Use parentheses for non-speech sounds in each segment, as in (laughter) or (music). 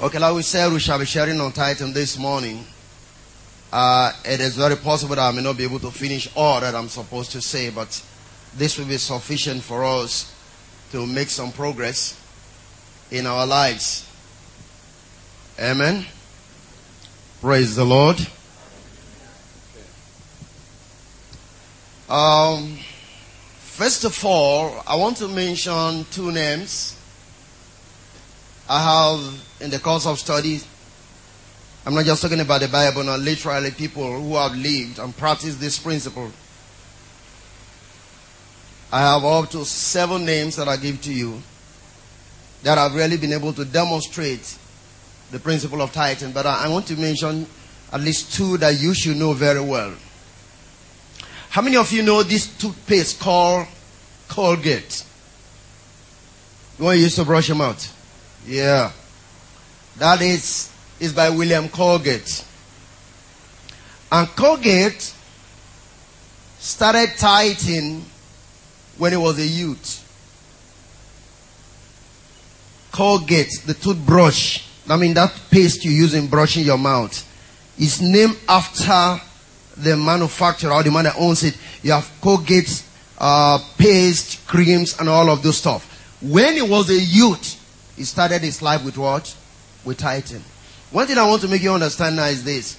Okay, like we said, we shall be sharing on tithing this morning. Uh, it is very possible that I may not be able to finish all that I'm supposed to say, but this will be sufficient for us to make some progress in our lives. Amen. Praise the Lord. Um, first of all, I want to mention two names. I have, in the course of study, I'm not just talking about the Bible, not literally people who have lived and practiced this principle. I have up to seven names that I give to you that have really been able to demonstrate the principle of tithing, but I, want to mention at least two that you should know very well. How many of you know this toothpaste called Colgate? You want to brush them out? Yeah. That is, is by William Colgate. And Colgate started tithing when he was a youth. Colgate, the toothbrush, I mean that paste you use in brushing your mouth, is named after the manufacturer or the man that owns it. You have Colgate uh, paste, creams, and all of those stuff. When he was a youth, he started his life with what? With tithing. One thing I want to make you understand now is this.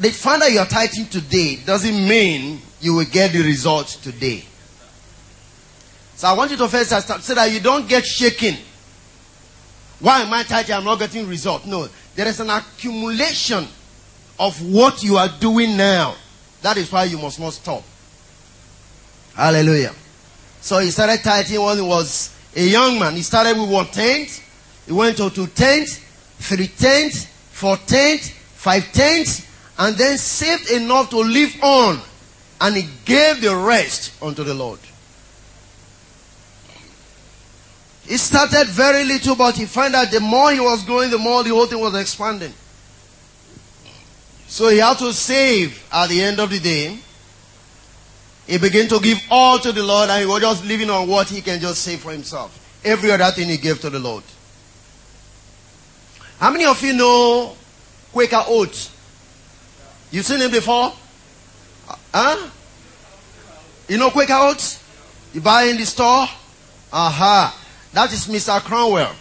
The fact that you are tithing today doesn't mean you will get the results today. So I want you to first say that you don't get shaken. Why am I tithing? I'm not getting results. No. There is an accumulation of what you are doing now. That is why you must not stop. Hallelujah. So he started tithing when he was a young man. He started with one tenth. He went to two tenths, three tents, four tents, five tents, and then saved enough to live on. And he gave the rest unto the Lord. He started very little, but he found out the more he was going, the more the whole thing was expanding. So he had to save at the end of the day. He began to give all to the Lord and he was just living on what he can just save for himself. Every other thing he gave to the Lord. How many of you know Quaker Oats? You've seen him before? Uh, huh? You know Quaker Oats? You buy in the store? Aha. That is Mr. Crowell.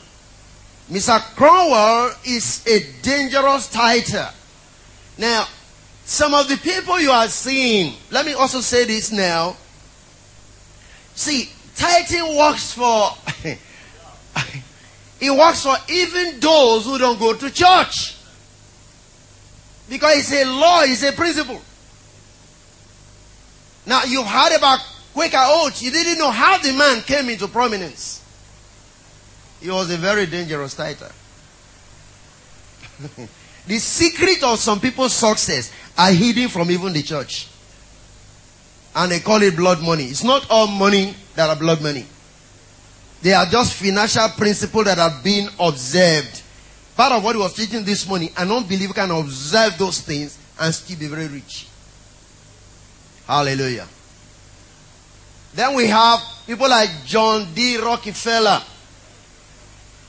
Mr. Crowell is a dangerous tither. Now, some of the people you are seeing, let me also say this now. See, tithing works for, (laughs) it works for even those who don't go to church. Because it's a law, it's a principle. Now, you've heard about Quaker Oats. You didn't know how the man came into prominence. He was a very dangerous tither. (laughs) The secret of some people's success are hidden from even the church. And they call it blood money. It's not all money that are blood money. They are just financial principles that are being observed. Part of what he was teaching this morning, an unbeliever can observe those things and still be very rich. Hallelujah. Then we have people like John D. Rockefeller.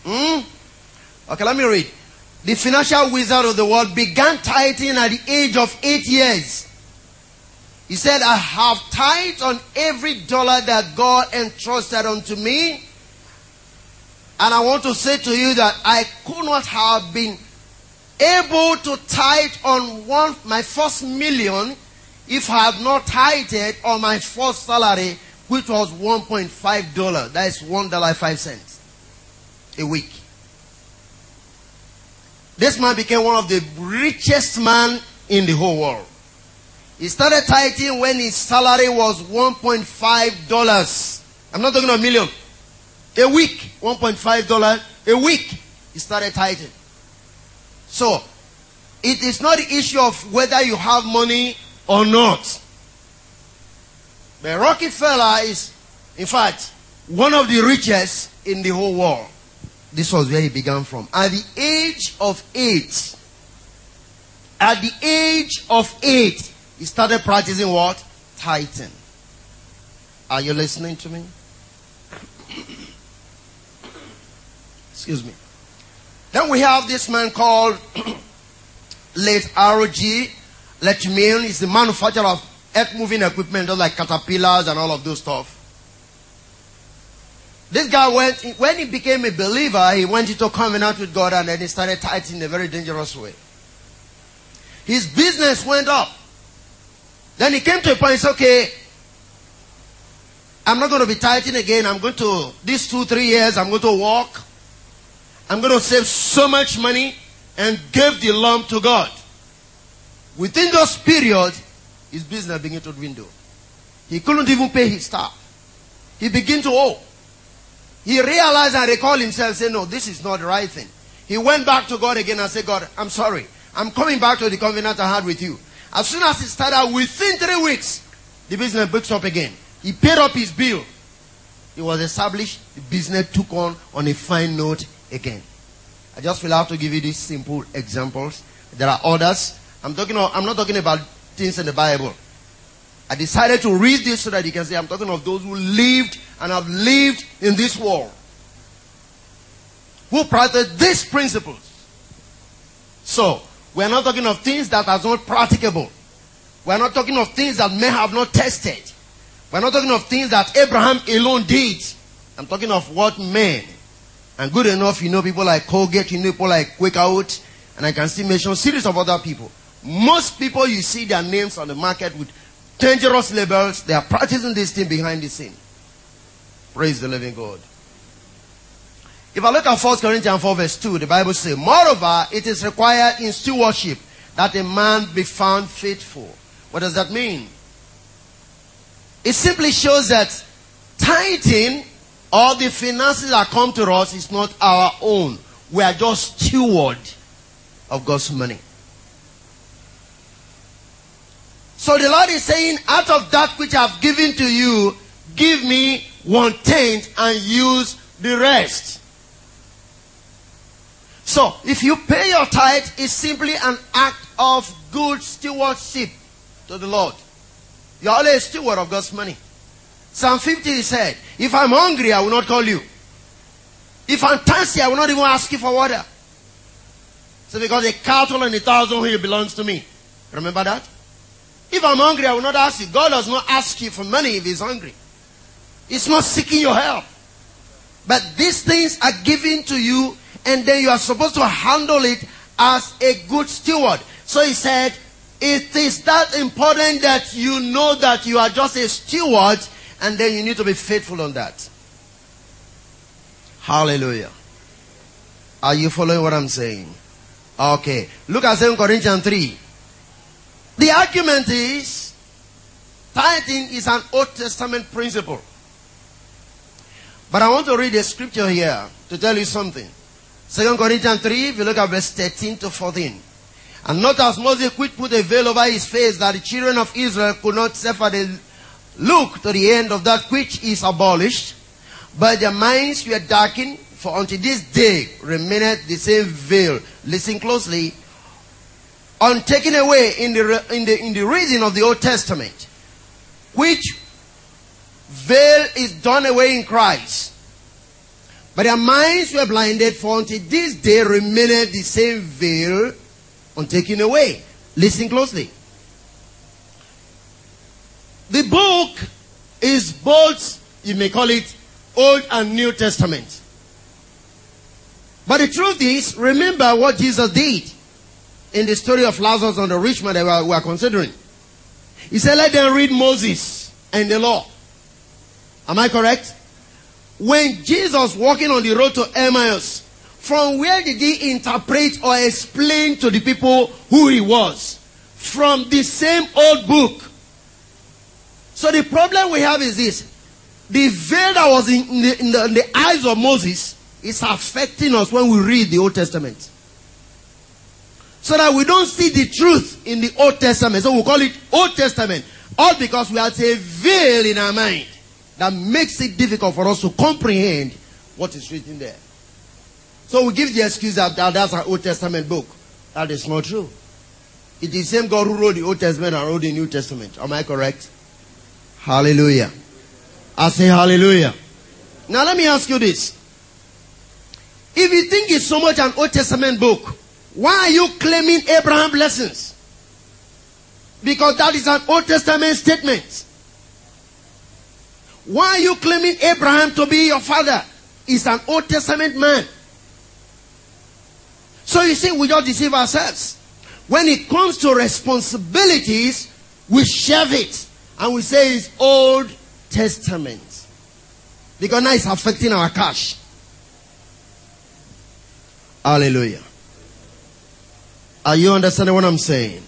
Hmm? Okay, let me read the financial wizard of the world, began tithing at the age of eight years. He said, I have tithed on every dollar that God entrusted unto me. And I want to say to you that I could not have been able to tithe on one, my first million if I had not tithed on my first salary, which was $1.5. That is $1.05 a week. This man became one of the richest man in the whole world. He started tithing when his salary was $1.5. I'm not talking a million. A week. $1.5 a week. He started tithing. So, it is not the issue of whether you have money or not. But Rockefeller is, in fact, one of the richest in the whole world. This was where he began from. At the age of eight, at the age of eight, he started practicing what? tithing. Are you listening to me? Excuse me. Then we have this man called (clears throat) late R.G. Letchmill. He's the manufacturer of earth moving equipment, just like caterpillars and all of those stuff. This guy went, when he became a believer, he went into covenant with God and then he started tithing in a very dangerous way. His business went up. Then he came to a point, he said, okay, I'm not going to be tithing again. I'm going to, these two, three years, I'm going to walk. I'm going to save so much money and give the lump to God. Within those periods, his business began to dwindle. He couldn't even pay his staff. He began to owe. He realized and recalled himself, say, no, this is not the right thing. He went back to God again and said, God, I'm sorry. I'm coming back to the covenant I had with you. As soon as he started, within three weeks, the business breaks up again. He paid up his bill. It was established. The business took on on a fine note again. I just will have to give you these simple examples. There are others. I'm talking. Of, I'm not talking about things in the Bible. I decided to read this so that you can see I'm talking of those who lived and have lived in this world. Who practice these principles. So, we're not talking of things that are not practicable. We're not talking of things that men have not tested. We're not talking of things that Abraham alone did. I'm talking of what men. And good enough, you know people like Colgate, you know people like Quaker and I can still mention series of other people. Most people you see their names on the market with dangerous labels, they are practicing this thing behind the scene. Praise the living God. If I look at 1 Corinthians 4 verse 2, the Bible says, Moreover, it is required in stewardship that a man be found faithful. What does that mean? It simply shows that tithing or the finances that come to us is not our own. We are just steward of God's money. So the Lord is saying, out of that which I've given to you, give me one tenth and use the rest. So, if you pay your tithe, it's simply an act of good stewardship to the Lord. You're always a steward of God's money. Psalm 50 said, If I'm hungry, I will not call you. If I'm thirsty, I will not even ask you for water. So because a cattle and a thousand here belongs to me. Remember that? If I'm hungry, I will not ask you. God does not ask you for money if he's hungry. He's not seeking your help. But these things are given to you and then you are supposed to handle it as a good steward. So he said, it is that important that you know that you are just a steward and then you need to be faithful on that. Hallelujah. Are you following what I'm saying? Okay. Look at 2 Corinthians 3. The argument is tithing is an Old Testament principle. But I want to read a scripture here to tell you something. 2 Corinthians 3, if you look at verse 13 to 14. And not as Moses could put a veil over his face that the children of Israel could not suffer the look to the end of that which is abolished, but their minds were darkened, for unto this day remaineth the same veil. Listen closely on taking away in the, in the, in the reading of the Old Testament, which veil is done away in Christ. But their minds were blinded, for until this day remained the same veil on taking away. Listen closely. The book is both, you may call it, Old and New Testament. But the truth is, remember what Jesus did in the story of Lazarus and the rich man that we are, we are considering. He said, let them read Moses and the law. Am I correct? When Jesus walking on the road to Emmaus, from where did he interpret or explain to the people who he was? From the same old book. So the problem we have is this. The veil that was in the, in the, in the eyes of Moses is affecting us when we read the Old Testament so that we don't see the truth in the Old Testament. So we call it Old Testament. All because we have a veil in our mind that makes it difficult for us to comprehend what is written there. So we give the excuse that, that that's an Old Testament book. That is not true. It is the same God who wrote the Old Testament and wrote the New Testament. Am I correct? Hallelujah. I say hallelujah. Now let me ask you this. If you think it's so much an Old Testament book, why are you claiming Abraham blessings? Because that is an Old Testament statement. Why are you claiming Abraham to be your father? He's an Old Testament man. So you see, we just deceive ourselves. When it comes to responsibilities, we shove it and we say it's Old Testament. Because now it's affecting our cash. Hallelujah. Are you understanding what I'm saying?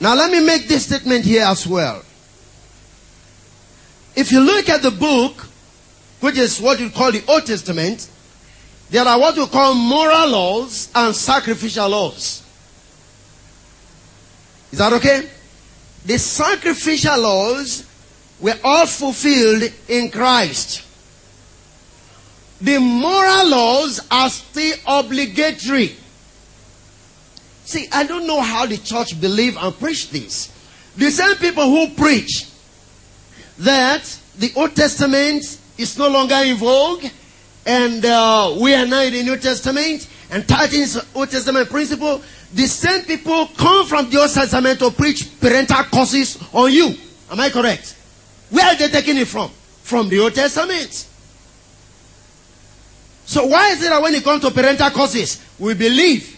Now let me make this statement here as well. If you look at the book, which is what you call the Old Testament, there are what we call moral laws and sacrificial laws. Is that okay? The sacrificial laws were all fulfilled in Christ. The moral laws are still obligatory. See, I don't know how the church believe and preach this. The same people who preach that the Old Testament is no longer in vogue and uh, we are now in the New Testament and is Old Testament principle. The same people come from the Old Testament to preach parental curses on you. Am I correct? Where are they taking it from? From the Old Testament. So why is it that when it comes to parental curses, we believe?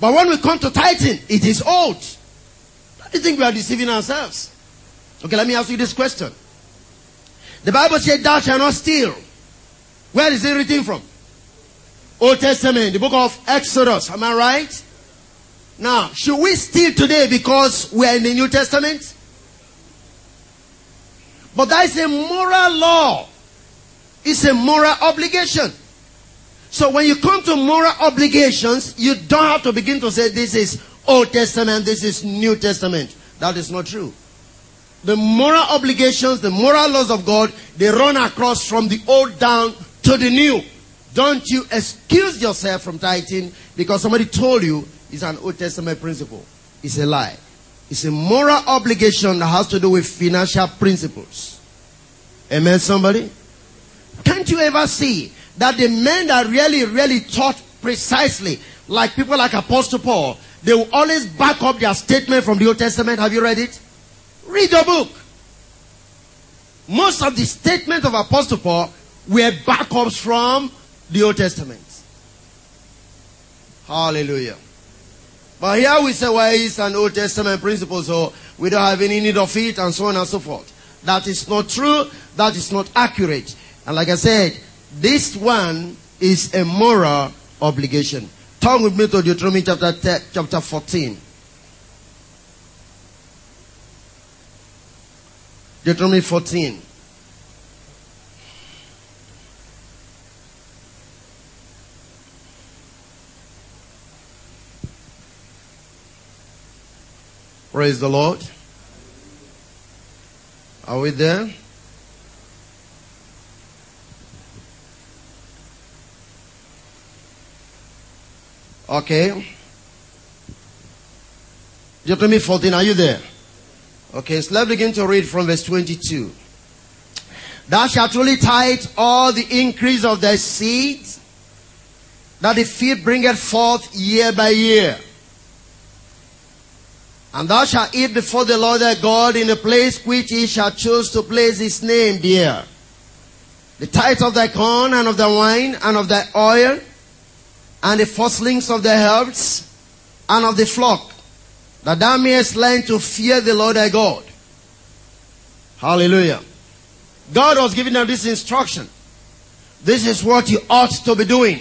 But when we come to tithing, it is old. I think we are deceiving ourselves. Okay, let me ask you this question. The Bible said, Thou shalt not steal. Where is it written from? Old Testament, the book of Exodus. Am I right? Now, should we steal today because we are in the New Testament? But that is a moral law. It's a moral obligation. So when you come to moral obligations, you don't have to begin to say this is Old Testament, this is New Testament. That is not true. The moral obligations, the moral laws of God, they run across from the old down to the new. Don't you excuse yourself from tithing because somebody told you it's an Old Testament principle. It's a lie. It's a moral obligation that has to do with financial principles. Amen, somebody? Can't you ever see that the men that really, really taught precisely, like people like Apostle Paul, they will always back up their statement from the Old Testament. Have you read it? Read the book. Most of the statements of Apostle Paul were backups from the Old Testament. Hallelujah. But here we say, well, it's an Old Testament principle, so we don't have any need of it, and so on and so forth. That is not true. That is not accurate. And like I said, this one is a moral obligation. Turn with me to Deuteronomy chapter, 10, chapter 14. Deuteronomy 14. Praise the Lord. Are we there? Okay. Deuteronomy 14, are you there? Okay, so let's begin to read from verse 22. Thou shalt truly tithe all the increase of thy seeds that the field bringeth forth year by year. And thou shalt eat before the Lord thy God in a place which he shall choose to place his name there. The tithe of thy corn and of thy wine and of thy oil and the firstlings of the herds and of the flock, that thou mayest learn to fear the Lord thy God. Hallelujah. God was giving them this instruction. This is what you ought to be doing.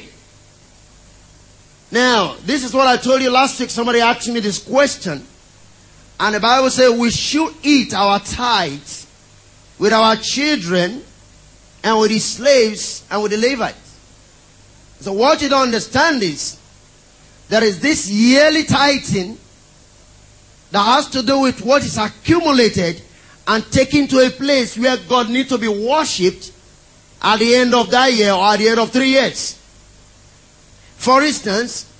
Now, this is what I told you last week. Somebody asked me this question. And the Bible says we should eat our tithes with our children and with the slaves and with the Levites. So what you don't understand is there is this yearly tithing that has to do with what is accumulated and taken to a place where God needs to be worshipped at the end of that year or at the end of three years. For instance,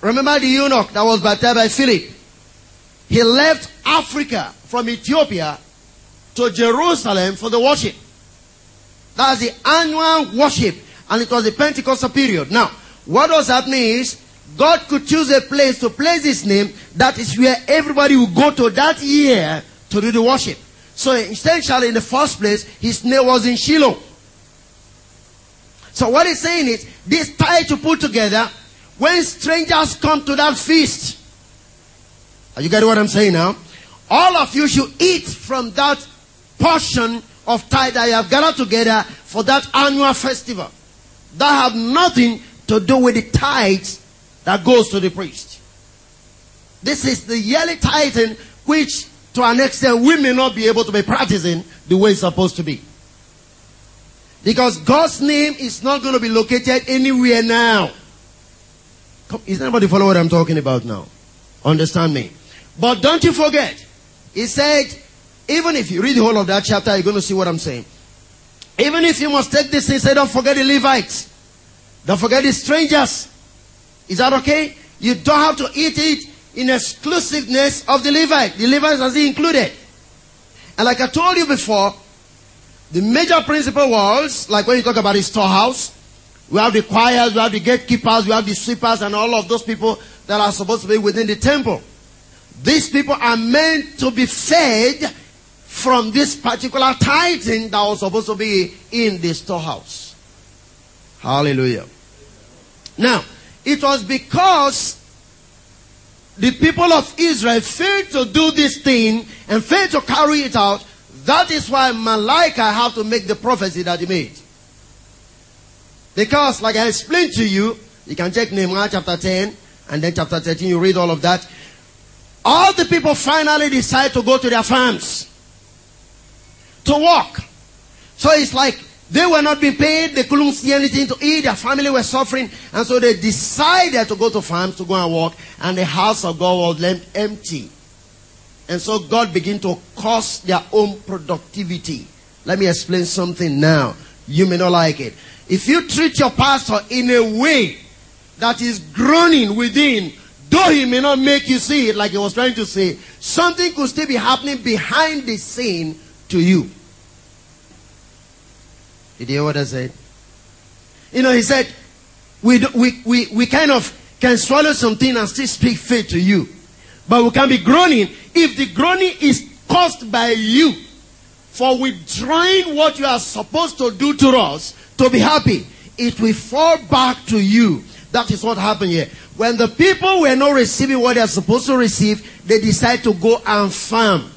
remember the eunuch that was baptized by Philip? He left Africa from Ethiopia to Jerusalem for the worship. That's the annual worship and it was the Pentecostal period. Now, what was happening is God could choose a place to place his name that is where everybody will go to that year to do the worship. So essentially in the first place, his name was in Shiloh. So what he's saying is, this tie to put together, when strangers come to that feast, are you getting what I'm saying now? All of you should eat from that portion of tithe that you have gathered together for that annual festival. That have nothing to do with the tithes that goes to the priest. This is the yearly tithing which to an extent we may not be able to be practicing the way it's supposed to be. Because God's name is not going to be located anywhere now. Come, is anybody follow what I'm talking about now? Understand me. But don't you forget, he said, even if you read the whole of that chapter, you're going to see what I'm saying. Even if you must take this say, don't forget the Levites. Don't forget the strangers. Is that okay? You don't have to eat it in exclusiveness of the Levite. The Levites are included. And like I told you before, the major principle was, like when you talk about the storehouse, we have the choirs, we have the gatekeepers, we have the sweepers, and all of those people that are supposed to be within the temple. These people are meant to be fed from this particular tithing that was supposed to be in the storehouse. Hallelujah. Now, it was because the people of Israel failed to do this thing and failed to carry it out. That is why Malachi had to make the prophecy that he made. Because, like I explained to you, you can check Nehemiah chapter 10 and then chapter 13, you read all of that. All the people finally decide to go to their farms to work. So it's like they were not being paid, they couldn't see anything to eat, their family were suffering, and so they decided to go to farms to go and work, and the house of God was left empty. And so God began to cause their own productivity. Let me explain something now. You may not like it. If you treat your pastor in a way that is groaning within Though he may not make you see it like he was trying to say, something could still be happening behind the scene to you. Did you hear what I said? You know, he said, we, do, we, we, we kind of can swallow something and still speak faith to you. But we can be groaning if the groaning is caused by you for withdrawing what you are supposed to do to us to be happy. It will fall back to you. That is what happened here. When the people were not receiving what they are supposed to receive, they decide to go and farm.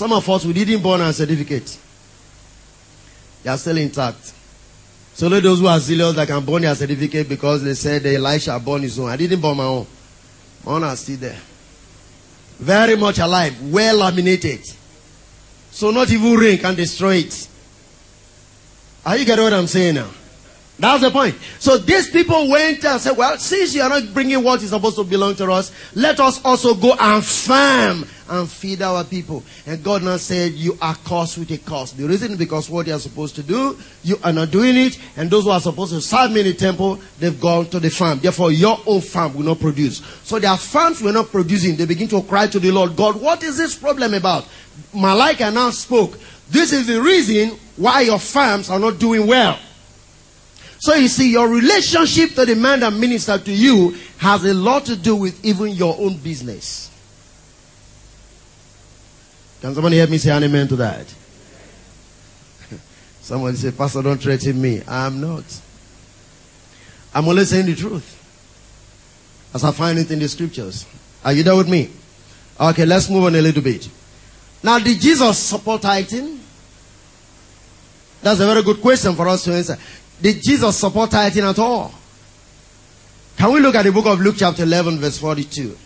Some of us, we didn't burn our certificate. They are still intact. So let those who are zealous that can burn their certificate because they said the Elisha burned his own. I didn't burn my own. My own are still there. Very much alive, well laminated. So not even rain can destroy it. Are you getting what I'm saying now? That's the point. So these people went and said, well, since you are not bringing what is supposed to belong to us, let us also go and farm and feed our people. And God now said, you are cursed with a curse. The reason is because what you are supposed to do, you are not doing it. And those who are supposed to serve me in the temple, they've gone to the farm. Therefore, your own farm will not produce. So their farms were not producing. They begin to cry to the Lord, God, what is this problem about? Malachi now spoke. This is the reason why your farms are not doing well. So you see, your relationship to the man that ministered to you has a lot to do with even your own business. Can somebody help me say amen to that? (laughs) Somebody say, Pastor, don't threaten me. I'm not. I'm only saying the truth. As I find it in the scriptures. Are you there with me? Okay, let's move on a little bit. Now, did Jesus support tithing? That's a very good question for us to answer. Did Jesus support tithing at all? Can we look at the book of Luke chapter 11 verse 42?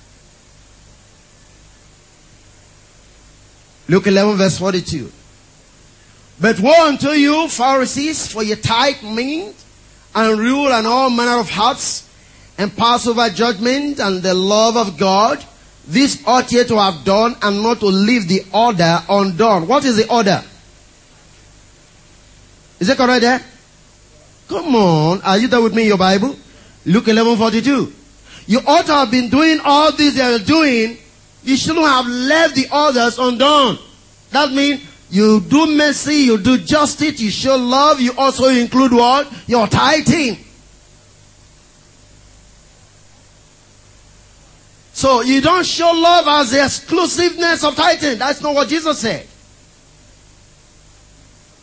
Luke 11 verse 42. But woe unto you, Pharisees, for ye tithe mint and rue and all manner of hearts and pass over judgment and the love of God. This ought ye to have done and not to leave the order undone. What is the order? Is it correct there? Come on. Are you there with me in your Bible? Luke 11 42. You ought to have been doing all this they are doing. You shouldn't have left the others undone. That means You do mercy, you do justice, you show love, you also include what? Your tithing. So you don't show love as the exclusiveness of tithing. That's not what Jesus said.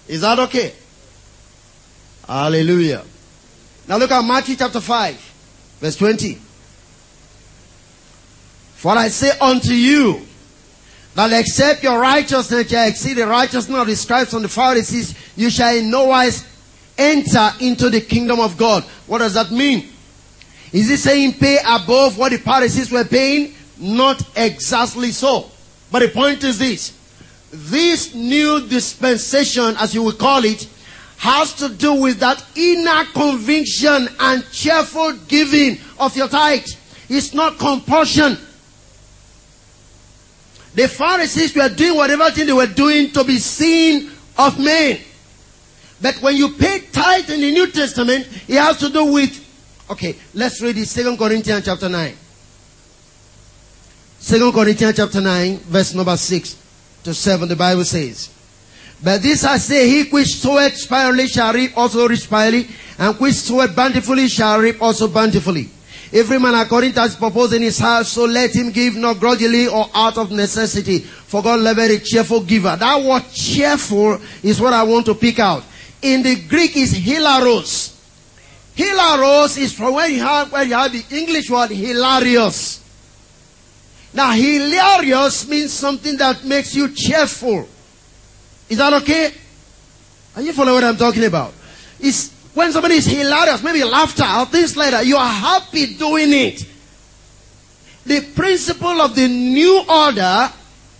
Is that okay? Hallelujah. Now look at Matthew chapter 5, verse 20. For I say unto you, that except your righteousness shall exceed the righteousness of the scribes and the Pharisees, you shall in no wise enter into the kingdom of God. What does that mean? Is he saying pay above what the Pharisees were paying? Not exactly so. But the point is this. This new dispensation, as you will call it, has to do with that inner conviction and cheerful giving of your tithe. It's not compulsion. The Pharisees were doing whatever thing they were doing to be seen of men. But when you pay tithe in the New Testament, it has to do with, okay, let's read it, Second Corinthians chapter 9. Second Corinthians chapter 9, verse number 6 to 7, the Bible says, But this I say, he which soweth sparingly shall reap also sparingly, and which soweth bountifully shall reap also bountifully. Every man according to his purpose in his heart, so let him give not grudgingly or out of necessity. For God loveth a cheerful giver. That word cheerful is what I want to pick out. In the Greek is hilaros. Hilaros is from where you have, where you have the English word hilarious. Now hilarious means something that makes you cheerful. Is that okay? Are you following what I'm talking about? It's when somebody is hilarious, maybe laughter or things like that, you are happy doing it. The principle of the new order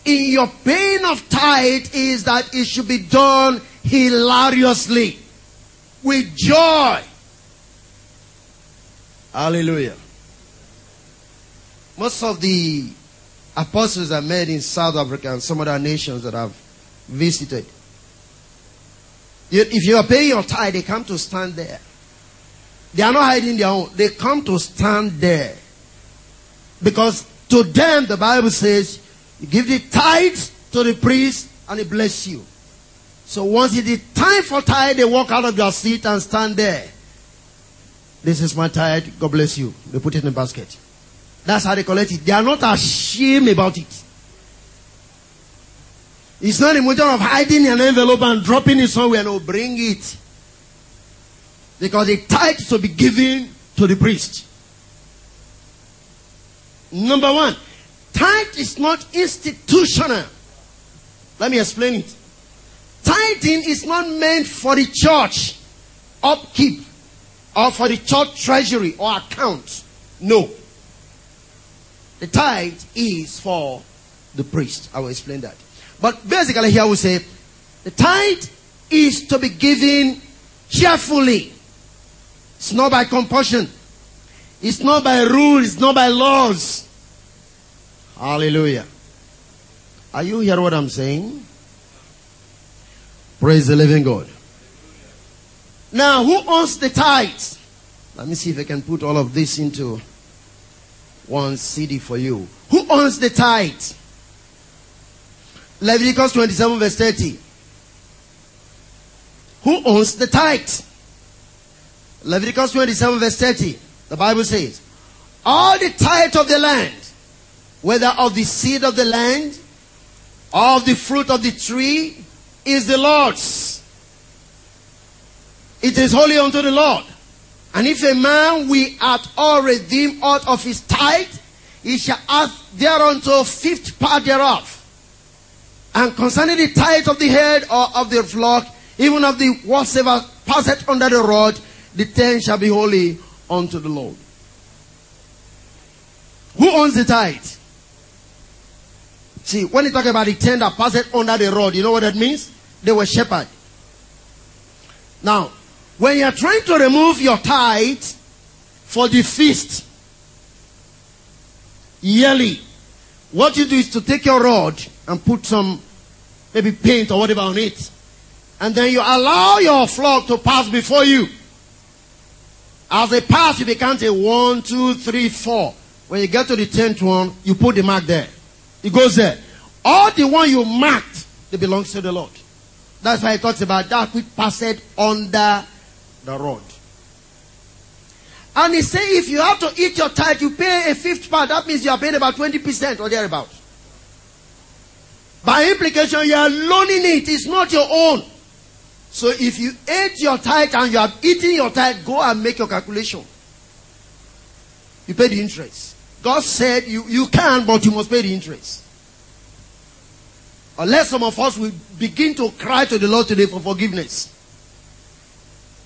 in your paying of tithe is that it should be done hilariously, with joy. Hallelujah. Most of the apostles are made in South Africa and some other nations that I've visited. If you are paying your tithe, they come to stand there. They are not hiding their own. They come to stand there. Because to them, the Bible says, you give the tithe to the priest and he bless you. So once it is time for tithe, they walk out of their seat and stand there. This is my tithe. God bless you. They put it in a basket. That's how they collect it. They are not ashamed about it. It's not a matter of hiding an envelope and dropping it somewhere. No, bring it. Because the tithe to be given to the priest. Number one, tithe is not institutional. Let me explain it. Tithing is not meant for the church upkeep or for the church treasury or account. No. The tithe is for the priest. I will explain that. But basically, here we say the tithe is to be given cheerfully. It's not by compulsion. It's not by rules. It's not by laws. Hallelujah. Are you hearing what I'm saying? Praise the living God. Now, who owns the tithes? Let me see if I can put all of this into one CD for you. Who owns the tithes? Leviticus 27 verse 30. Who owns the tithe? Leviticus 27 verse 30. The Bible says, all the tithe of the land, whether of the seed of the land, or of the fruit of the tree, is the Lord's. It is holy unto the Lord. And if a man will at all redeem out of his tithe, he shall add thereunto fifth part thereof. And concerning the tithe of the head or of the flock, even of the whatsoever passeth under the rod, the ten shall be holy unto the Lord. Who owns the tithe? See, when you talk about the ten that passeth under the rod, you know what that means? They were shepherd. Now, when you are trying to remove your tithe for the feast yearly, what you do is to take your rod and put some maybe paint or whatever on it. And then you allow your flock to pass before you. As they pass, you begin to one, two, three, four. When you get to the tenth one, you put the mark there. It goes there. All the one you marked, they belongs to the Lord. That's why he talks about that which passed under the rod. And he say if you have to eat your tithe, you pay a fifth part. That means you are paying about 20% or thereabout. By implication, you are loaning it. It's not your own. So if you ate your tithe and you have eaten your tithe, go and make your calculation. You pay the interest. God said you, you can, but you must pay the interest. Unless some of us will begin to cry to the Lord today for forgiveness.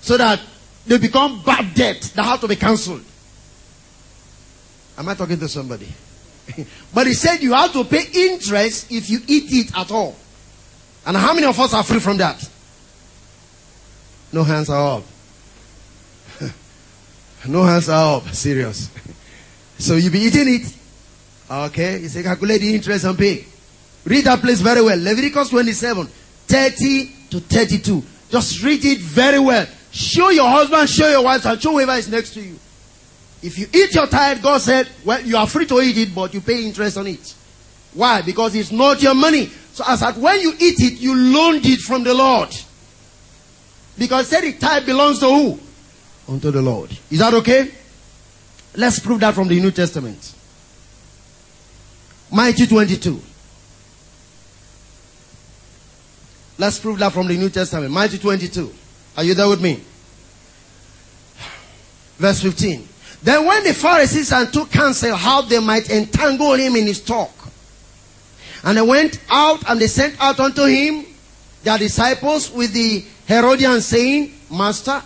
So that they become bad debt that have to be cancelled. Am I talking to somebody? But he said you have to pay interest if you eat it at all. And how many of us are free from that? No hands are up. (laughs) no hands are up. Serious. so you be eating it. Okay. You say calculate the interest and pay. Read that place very well. Leviticus 27, 30 to 32. Just read it very well. Show your husband, show your wife, and show whoever is next to you. If you eat your tithe, God said, well, you are free to eat it, but you pay interest on it. Why? Because it's not your money. So as that when you eat it, you loaned it from the Lord. Because said the tithe belongs to who? Unto the Lord. Is that okay? Let's prove that from the New Testament. Matthew 22. Let's prove that from the New Testament. Matthew 22. Are you there with me? Verse 15. Then when the Pharisees and took counsel how they might entangle him in his talk, and they went out and they sent out unto him their disciples with the Herodians saying, Master,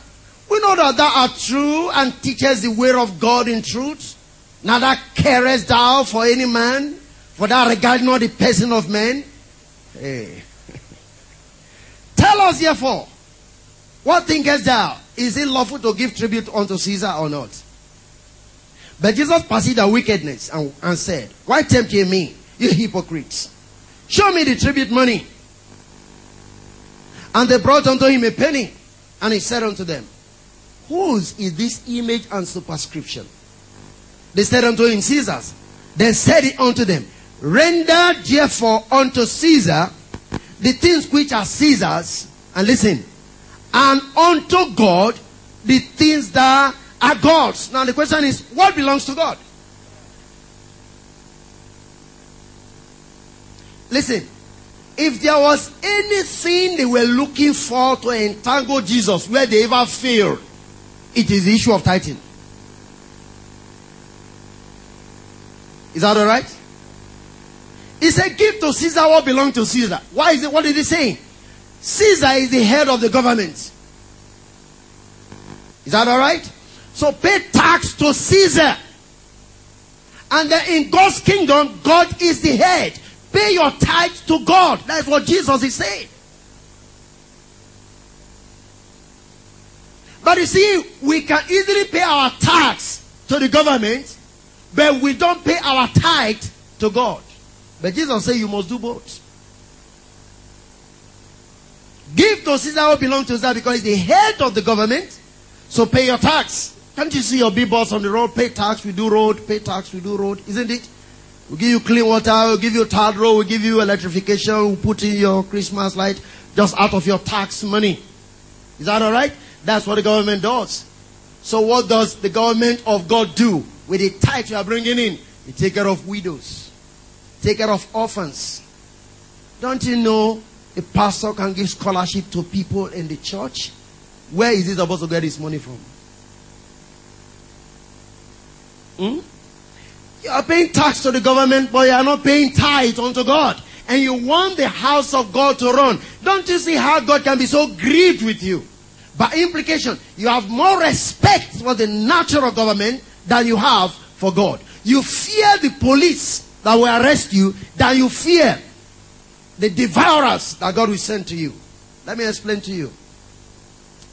we know that thou art true and teachest the way of God in truth. Neither carest thou for any man, for thou regard not the person of men. Hey. Eh. (laughs) Tell us therefore, what thinkest thou? Is it lawful to give tribute unto Caesar or not? But Jesus perceived their wickedness and, and said, Why tempt ye me, you hypocrites? Show me the tribute money. And they brought unto him a penny. And he said unto them, Whose is this image and superscription? They said unto him, Caesar's. Then said he unto them, Render therefore unto Caesar the things which are Caesar's. And listen, and unto God the things that are God's. Now the question is, what belongs to God? Listen, if there was anything they were looking for to entangle Jesus where they ever failed, it is the issue of tithing. Is that alright? He said, Give to Caesar what belongs to Caesar. Why is it? What did he say? Caesar is the head of the government. Is that alright? So pay tax to Caesar. And then in God's kingdom, God is the head. Pay your tithe to God. That's what Jesus is saying. But you see, we can easily pay our tax to the government, but we don't pay our tithe to God. But Jesus said you must do both. Give to Caesar what belongs to Caesar because he's the head of the government. So pay your tax. Can't you see your big boss on the road? Pay tax, we do road. Pay tax, we do road. Isn't it? We give you clean water, we give you tarred road, we give you electrification, we put in your Christmas light just out of your tax money. Is that alright? That's what the government does. So what does the government of God do with the tithe you are bringing in? You take care of widows. Take care of orphans. Don't you know a pastor can give scholarship to people in the church? Where is he supposed to get his money from? Hmm? You are paying tax to the government, but you are not paying tithe unto God. And you want the house of God to run. Don't you see how God can be so grieved with you? By implication, you have more respect for the natural government than you have for God. You fear the police that will arrest you than you fear the devourers that God will send to you. Let me explain to you.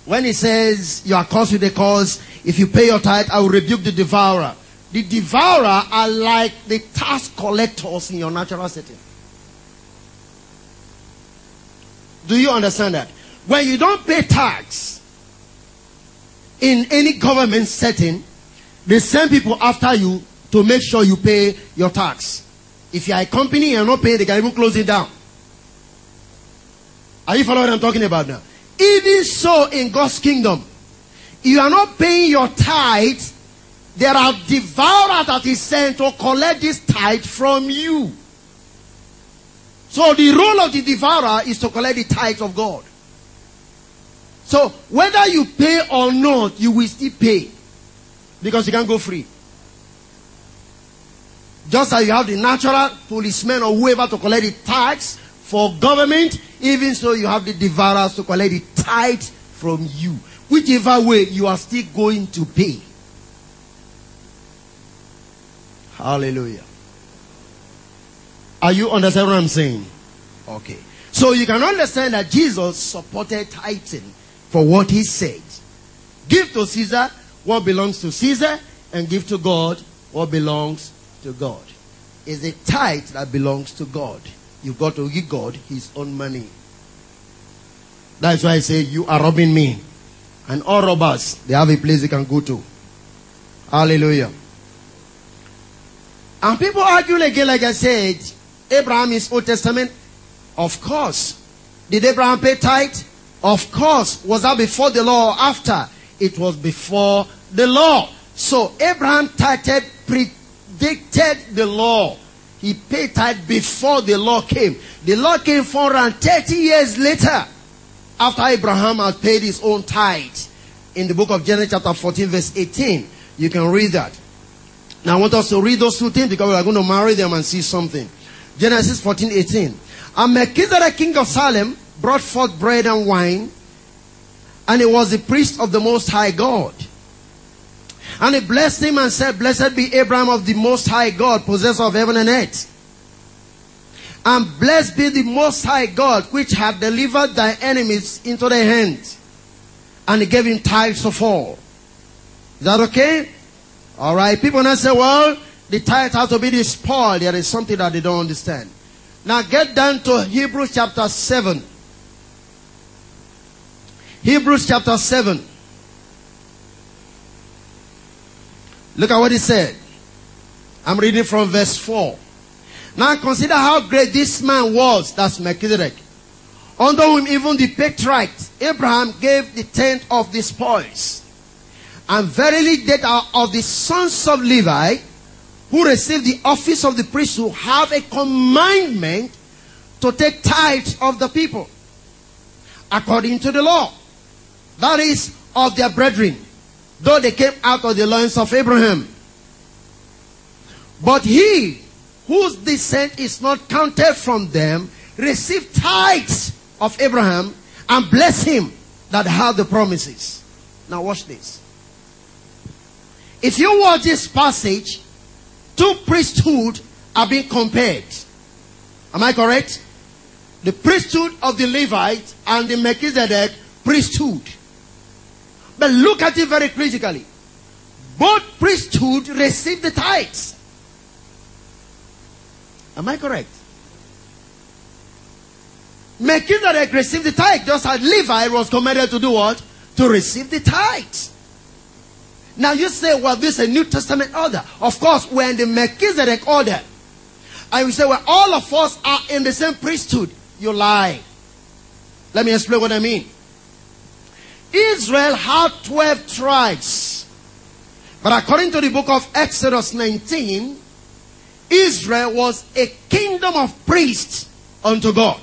When he says you are cursed with a cause, if you pay your tithe, I will rebuke the devourer. The devourer are like the tax collectors in your natural setting. Do you understand that? When you don't pay tax in any government setting, they send people after you to make sure you pay your tax. If you are a company and not paying, they can even close it down. Are you following what I'm talking about now? Even so, in God's kingdom, you are not paying your tithe. There are devourers that is sent to collect this tithe from you. So the role of the devourer is to collect the tithe of God. So whether you pay or not, you will still pay. Because you can't go free. Just as you have the natural policemen or whoever to collect the tax for government, even so you have the devourers to collect the tithe from you. Whichever way, you are still going to pay. Hallelujah. Are you understand what I'm saying? Okay. So you can understand that Jesus supported tithing for what he said. Give to Caesar what belongs to Caesar and give to God what belongs to God. It's a tithe that belongs to God. You've got to give God his own money. That's why I say you are robbing me. And all robbers, they have a place they can go to. Hallelujah. And people argue again, like I said, Abraham is Old Testament. Of course. Did Abraham pay tithe? Of course. Was that before the law or after? It was before the law. So Abraham tithed, predicted the law. He paid tithe before the law came. The law came 430 years later after Abraham had paid his own tithe. In the book of Genesis chapter 14 verse 18. You can read that. Now I want us to read those two things because we are going to marry them and see something. Genesis 14, 18. And Melchizedek, king of Salem, brought forth bread and wine, and he was the priest of the Most High God. And he blessed him and said, Blessed be Abraham of the Most High God, possessor of heaven and earth. And blessed be the Most High God, which hath delivered thy enemies into thy hand. And he gave him tithes of all. Is that okay? Alright. People now say, well, the tithe has to be the spoil. There is something that they don't understand. Now get down to Hebrews chapter 7. Hebrews chapter 7. Look at what he said. I'm reading from verse 4. Now consider how great this man was. That's Melchizedek. Under whom even the patriarch Abraham gave the tenth of the spoils. And verily they are of the sons of Levi who received the office of the priesthood have a commandment to take tithes of the people according to the law. That is of their brethren, though they came out of the loins of Abraham. But he whose descent is not counted from them received tithes of Abraham and bless him that had the promises. Now watch this. If you watch this passage, two priesthood are being compared. Am I correct? The priesthood of the Levite and the Melchizedek priesthood. But look at it very critically. Both priesthood received the tithes. Am I correct? Melchizedek received the tithe just as Levi was commanded to do what? To receive the tithes. Now you say, well, this is a New Testament order. Of course, we're in the Melchizedek order. And you say, well, all of us are in the same priesthood. You lie. Let me explain what I mean. Israel had 12 tribes. But according to the book of Exodus 19, Israel was a kingdom of priests unto God.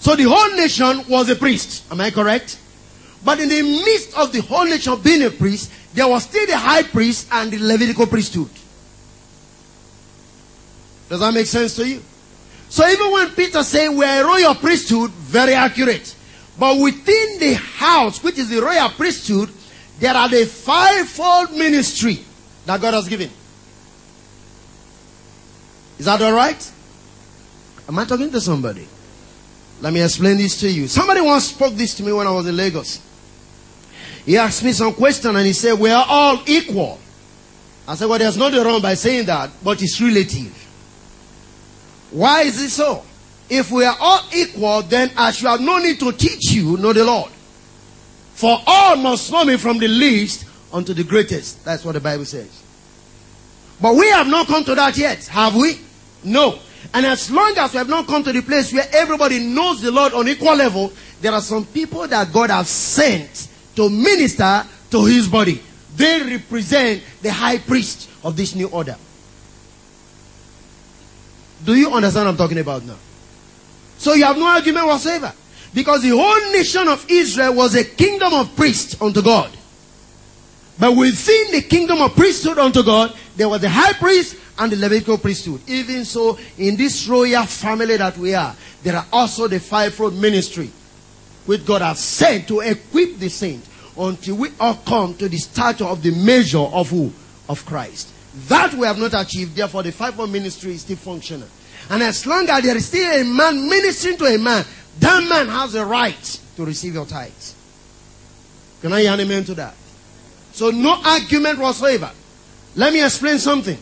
So the whole nation was a priest. Am I correct? But in the midst of the whole nation being a priest, there was still the high priest and the Levitical priesthood. Does that make sense to you? So even when Peter said we are a royal priesthood, very accurate. But within the house, which is the royal priesthood, there are the fivefold ministry that God has given. Is that alright? Am I talking to somebody? Let me explain this to you. Somebody once spoke this to me when I was in Lagos. He asked me some question and he said, we are all equal. I said, well, there's nothing wrong by saying that, but it's relative. Why is it so? If we are all equal, then I should have no need to teach you, know the Lord. For all must know me from the least unto the greatest. That's what the Bible says. But we have not come to that yet, have we? No. And as long as we have not come to the place where everybody knows the Lord on equal level, there are some people that God has sent to minister to his body. They represent the high priest of this new order. Do you understand what I'm talking about now? So you have no argument whatsoever. Because the whole nation of Israel was a kingdom of priests unto God. But within the kingdom of priesthood unto God, there was the high priest and the Levitical priesthood. Even so, in this royal family that we are, there are also the fivefold ministry, which God has sent to equip the saints until we all come to the stature of the measure of who? Of Christ. That we have not achieved, therefore the fivefold ministry is still functional. And as long as there is still a man ministering to a man, that man has a right to receive your tithes. Can I hear an amen to that? So no argument whatsoever. Let me explain something.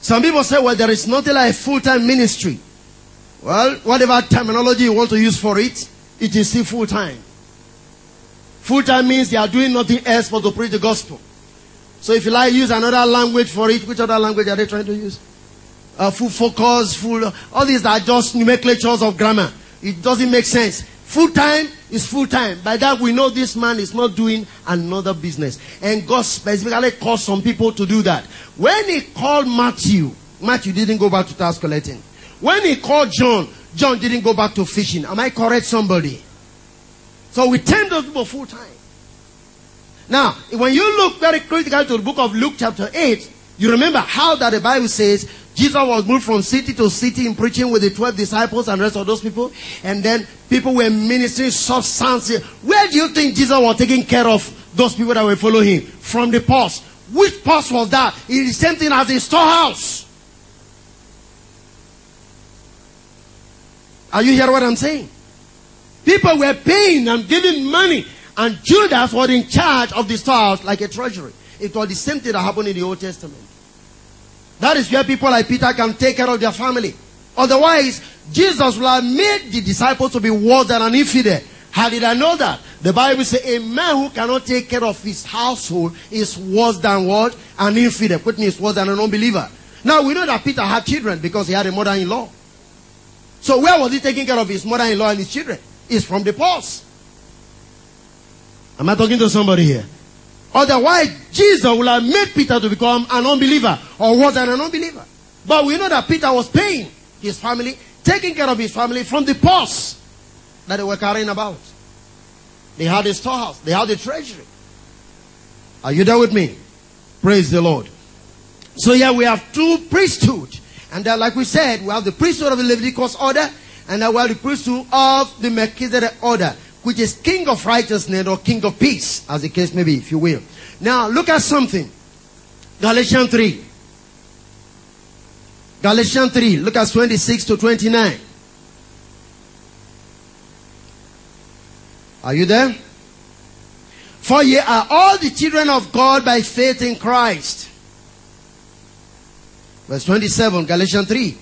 Some people say, well, there is nothing like a full-time ministry. Well, whatever terminology you want to use for it, it is still full-time. Full-time means they are doing nothing else but to preach the gospel. So if you like use another language for it, which other language are they trying to use? Uh, full focus, full, all these are just nomenclatures of grammar. It doesn't make sense. Full time is full time. By that we know this man is not doing another business. And God specifically called some people to do that. When he called Matthew, Matthew didn't go back to tax collecting. When he called John, John didn't go back to fishing. Am I correct somebody? So we tend those people full time. Now, when you look very critically to the book of Luke chapter 8, you remember how that the Bible says Jesus was moved from city to city in preaching with the 12 disciples and rest of those people. And then people were ministering substance. Where do you think Jesus was taking care of those people that were following him? From the purse. Which purse was that? It is the same thing as the storehouse. Are you hearing what I'm saying? People were paying and giving money. And Judas was in charge of the storehouse like a treasury. It was the same thing that happened in the Old Testament. That is where people like Peter can take care of their family. Otherwise, Jesus will have made the disciples to be worse than an infidel. How did I know that? The Bible says a man who cannot take care of his household is worse than what? An infidel. Which means worse than an unbeliever. Now we know that Peter had children because he had a mother-in-law. So where was he taking care of his mother-in-law and his children? It's from the purse. Am I talking to somebody here? Otherwise, Jesus would have made Peter to become an unbeliever or was an unbeliever. But we know that Peter was paying his family, taking care of his family from the purse that they were carrying about. They had a storehouse, they had a treasury. Are you there with me? Praise the Lord. So here we have two priesthood. And then, like we said, we have the priesthood of the Leviticus order, and then we have the priesthood of the Melchizedek order which is king of righteousness or king of peace, as the case may be, if you will. Now, look at something. Galatians 3. Galatians 3, look at 26 to 29. Are you there? For ye are all the children of God by faith in Christ. Verse 27, Galatians 3.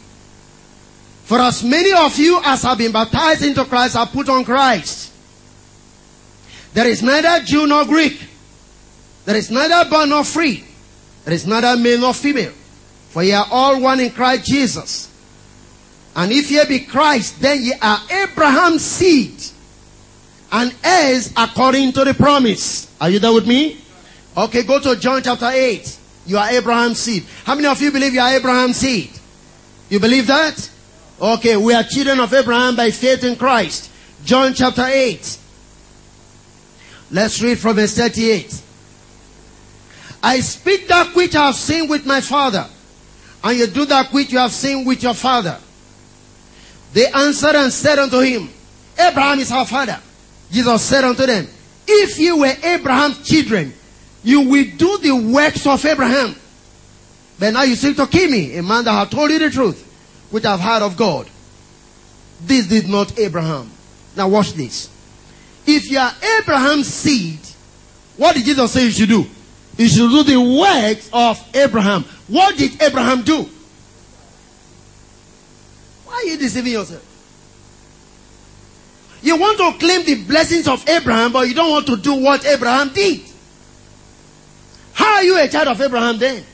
For as many of you as have been baptized into Christ are put on Christ. There is neither Jew nor Greek. There is neither bond nor free. There is neither male nor female. For ye are all one in Christ Jesus. And if ye be Christ, then ye are Abraham's seed and heirs according to the promise. Are you there with me? Okay, go to John chapter 8. You are Abraham's seed. How many of you believe you are Abraham's seed? You believe that? Okay, we are children of Abraham by faith in Christ. John chapter 8. Let's read from verse 38. I speak that which I have seen with my father, and you do that which you have seen with your father. They answered and said unto him, Abraham is our father. Jesus said unto them, If you were Abraham's children, you will do the works of Abraham. But now you seek to kill me, a man that hath told you the truth, which I've heard of God. This did not Abraham. Now watch this. If you are Abraham's seed, what did Jesus say you should do? You should do the works of Abraham. What did Abraham do? Why are you deceiving yourself? You want to claim the blessings of Abraham, but you don't want to do what Abraham did. How are you a child of Abraham then?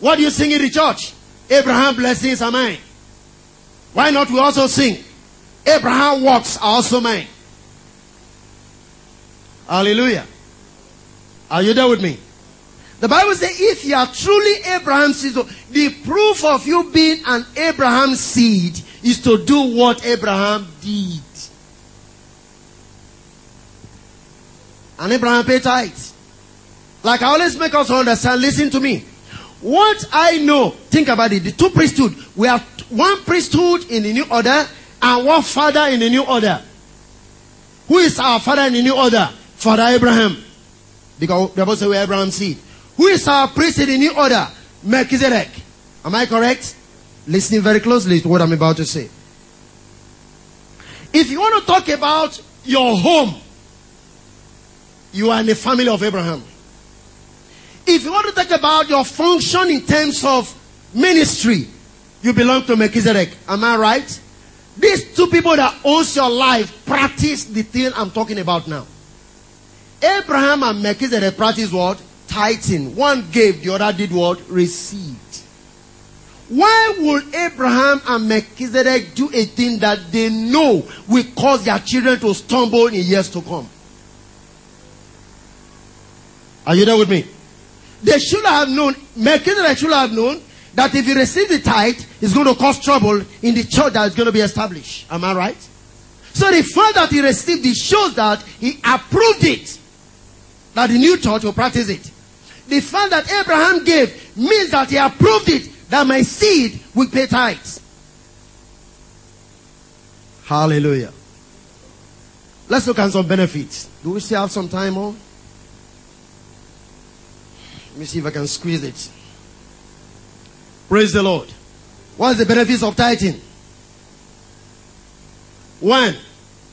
What do you sing in the church? Abraham blessings are mine. Why not we also sing? Abraham works are also mine. Hallelujah. Are you there with me? The Bible says if you are truly Abraham's seed, the proof of you being an Abraham seed is to do what Abraham did. And Abraham paid tithes. Like I always make us understand, listen to me. What I know, think about it, the two priesthood, we have one priesthood in the new order and one father in the new order. Who is our father in the new order? Father Abraham. Because the Bible says we're Abraham's seed. Who is our priest in the new order? Melchizedek. Am I correct? Listening very closely to what I'm about to say. If you want to talk about your home, you are in the family of Abraham. If you want to talk about your function in terms of ministry, you belong to Melchizedek. Am I right? These two people that owns your life practice the thing I'm talking about now. Abraham and Melchizedek practice what? Tithing. One gave, the other did what? Received. Why would Abraham and Melchizedek do a thing that they know will cause their children to stumble in years to come? Are you there with me? They should have known, Melchizedek should have known that if he receives the tithe, it's going to cause trouble in the church that is going to be established. Am I right? So the fact that he received it shows that he approved it. That the new church will practice it. The fact that Abraham gave means that he approved it that my seed will pay tithes. Hallelujah. Let's look at some benefits. Do we still have some time on? Let me see if I can squeeze it. Praise the Lord. What's the benefits of tithing? One,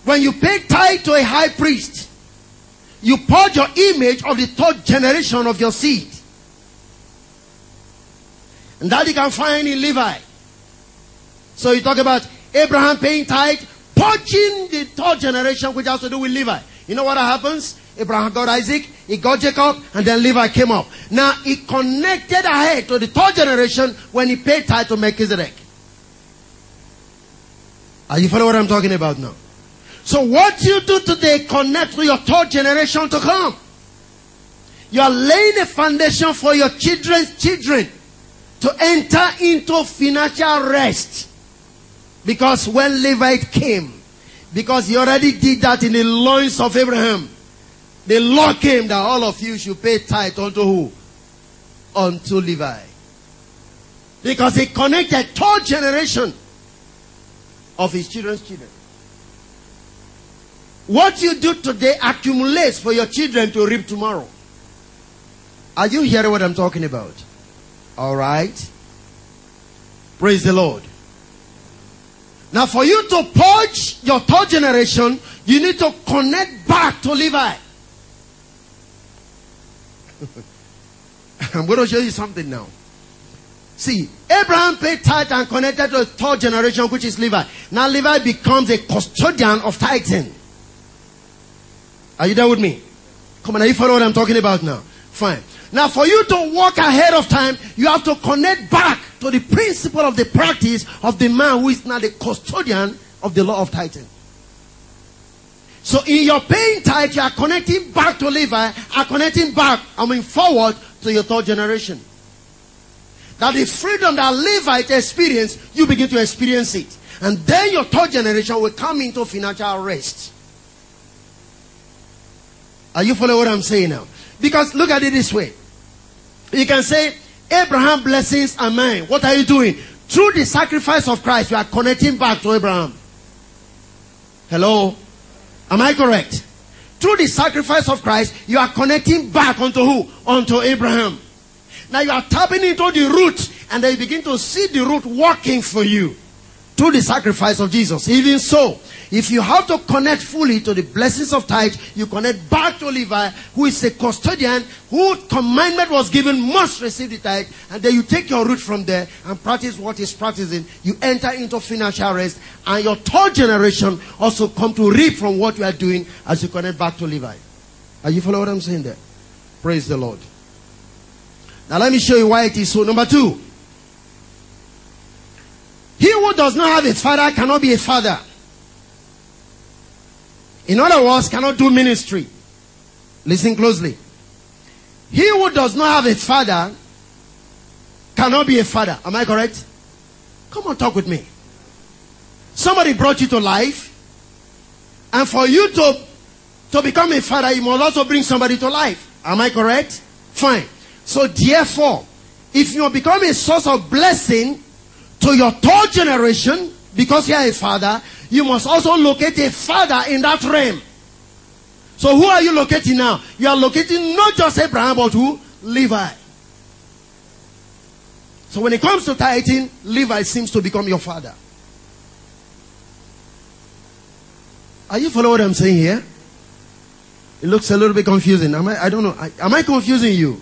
when you pay tithe to a high priest, you purge your image of the third generation of your seed. And that you can find in Levi. So you talk about Abraham paying tithe, purging the third generation, which has to do with Levi. You know what happens? Abraham got Isaac, he got Jacob, and then Levi came up. Now he connected ahead to the third generation when he paid tithe to Melchizedek. Are you following what I'm talking about now? So what you do today connect to your third generation to come. You are laying a foundation for your children's children to enter into financial rest. Because when Levite came, because he already did that in the loins of Abraham, the law came that all of you should pay tithe unto who? Unto Levi. Because he connected third generation of his children's children. What you do today accumulates for your children to reap tomorrow. Are you hearing what I'm talking about? All right. Praise the Lord. Now, for you to purge your third generation, you need to connect back to Levi. (laughs) I'm going to show you something now. See, Abraham paid tithe and connected to the third generation, which is Levi. Now Levi becomes a custodian of tithing. Are you there with me? Come on, are you following what I'm talking about now? Fine. Now for you to walk ahead of time, you have to connect back to the principle of the practice of the man who is now the custodian of the law of tithing. So in your paying tithe, you are connecting back to Levi, are connecting back, I mean forward to your third generation. That the freedom that Levite experienced, you begin to experience it. And then your third generation will come into financial rest. Are you following what I'm saying now? Because look at it this way. You can say, Abraham blessings are mine. What are you doing? Through the sacrifice of Christ, you are connecting back to Abraham. Hello? Am I correct? Through the sacrifice of Christ, you are connecting back onto who? Onto Abraham. Now you are tapping into the root and then you begin to see the root working for you through the sacrifice of Jesus. Even so, if you have to connect fully to the blessings of tithe, you connect back to Levi, who is a custodian, whose commandment was given, must receive the tithe, and then you take your root from there and practice what is practicing. You enter into financial rest, and your third generation also come to reap from what you are doing as you connect back to Levi. Are you following what I'm saying there? Praise the Lord. Now let me show you why it is so. Number two, who does not have a father cannot be a father. In other words, cannot do ministry. Listen closely. He who does not have a father cannot be a father. Am I correct? Come on, talk with me. Somebody brought you to life, and for you to, to become a father, you must also bring somebody to life. Am I correct? Fine. So therefore, if you become a source of blessing to your third generation, because you are a father, you must also locate a father in that realm. So who are you locating now? You are locating not just Abraham, but who? Levi. So when it comes to tithing, Levi seems to become your father. Are you following what I'm saying here? It looks a little bit confusing. Am I, I don't know. I, am I confusing you?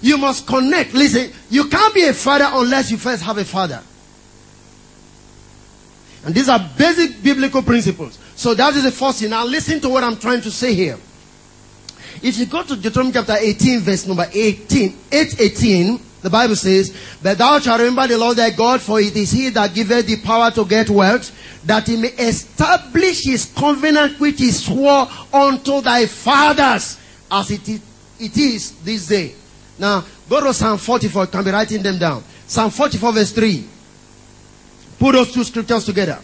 You must connect. Listen, you can't be a father unless you first have a father. And these are basic biblical principles. So that is the first thing. Now listen to what I'm trying to say here. If you go to Deuteronomy chapter 18, verse number 18, 8, 18, the Bible says, But thou shalt remember the Lord thy God, for it is he that giveth thee power to get wealth, that he may establish his covenant which he swore unto thy fathers, as it is, it is this day. Now, go to Psalm 44, you can be writing them down. Psalm 44, verse 3. Put those two scriptures together.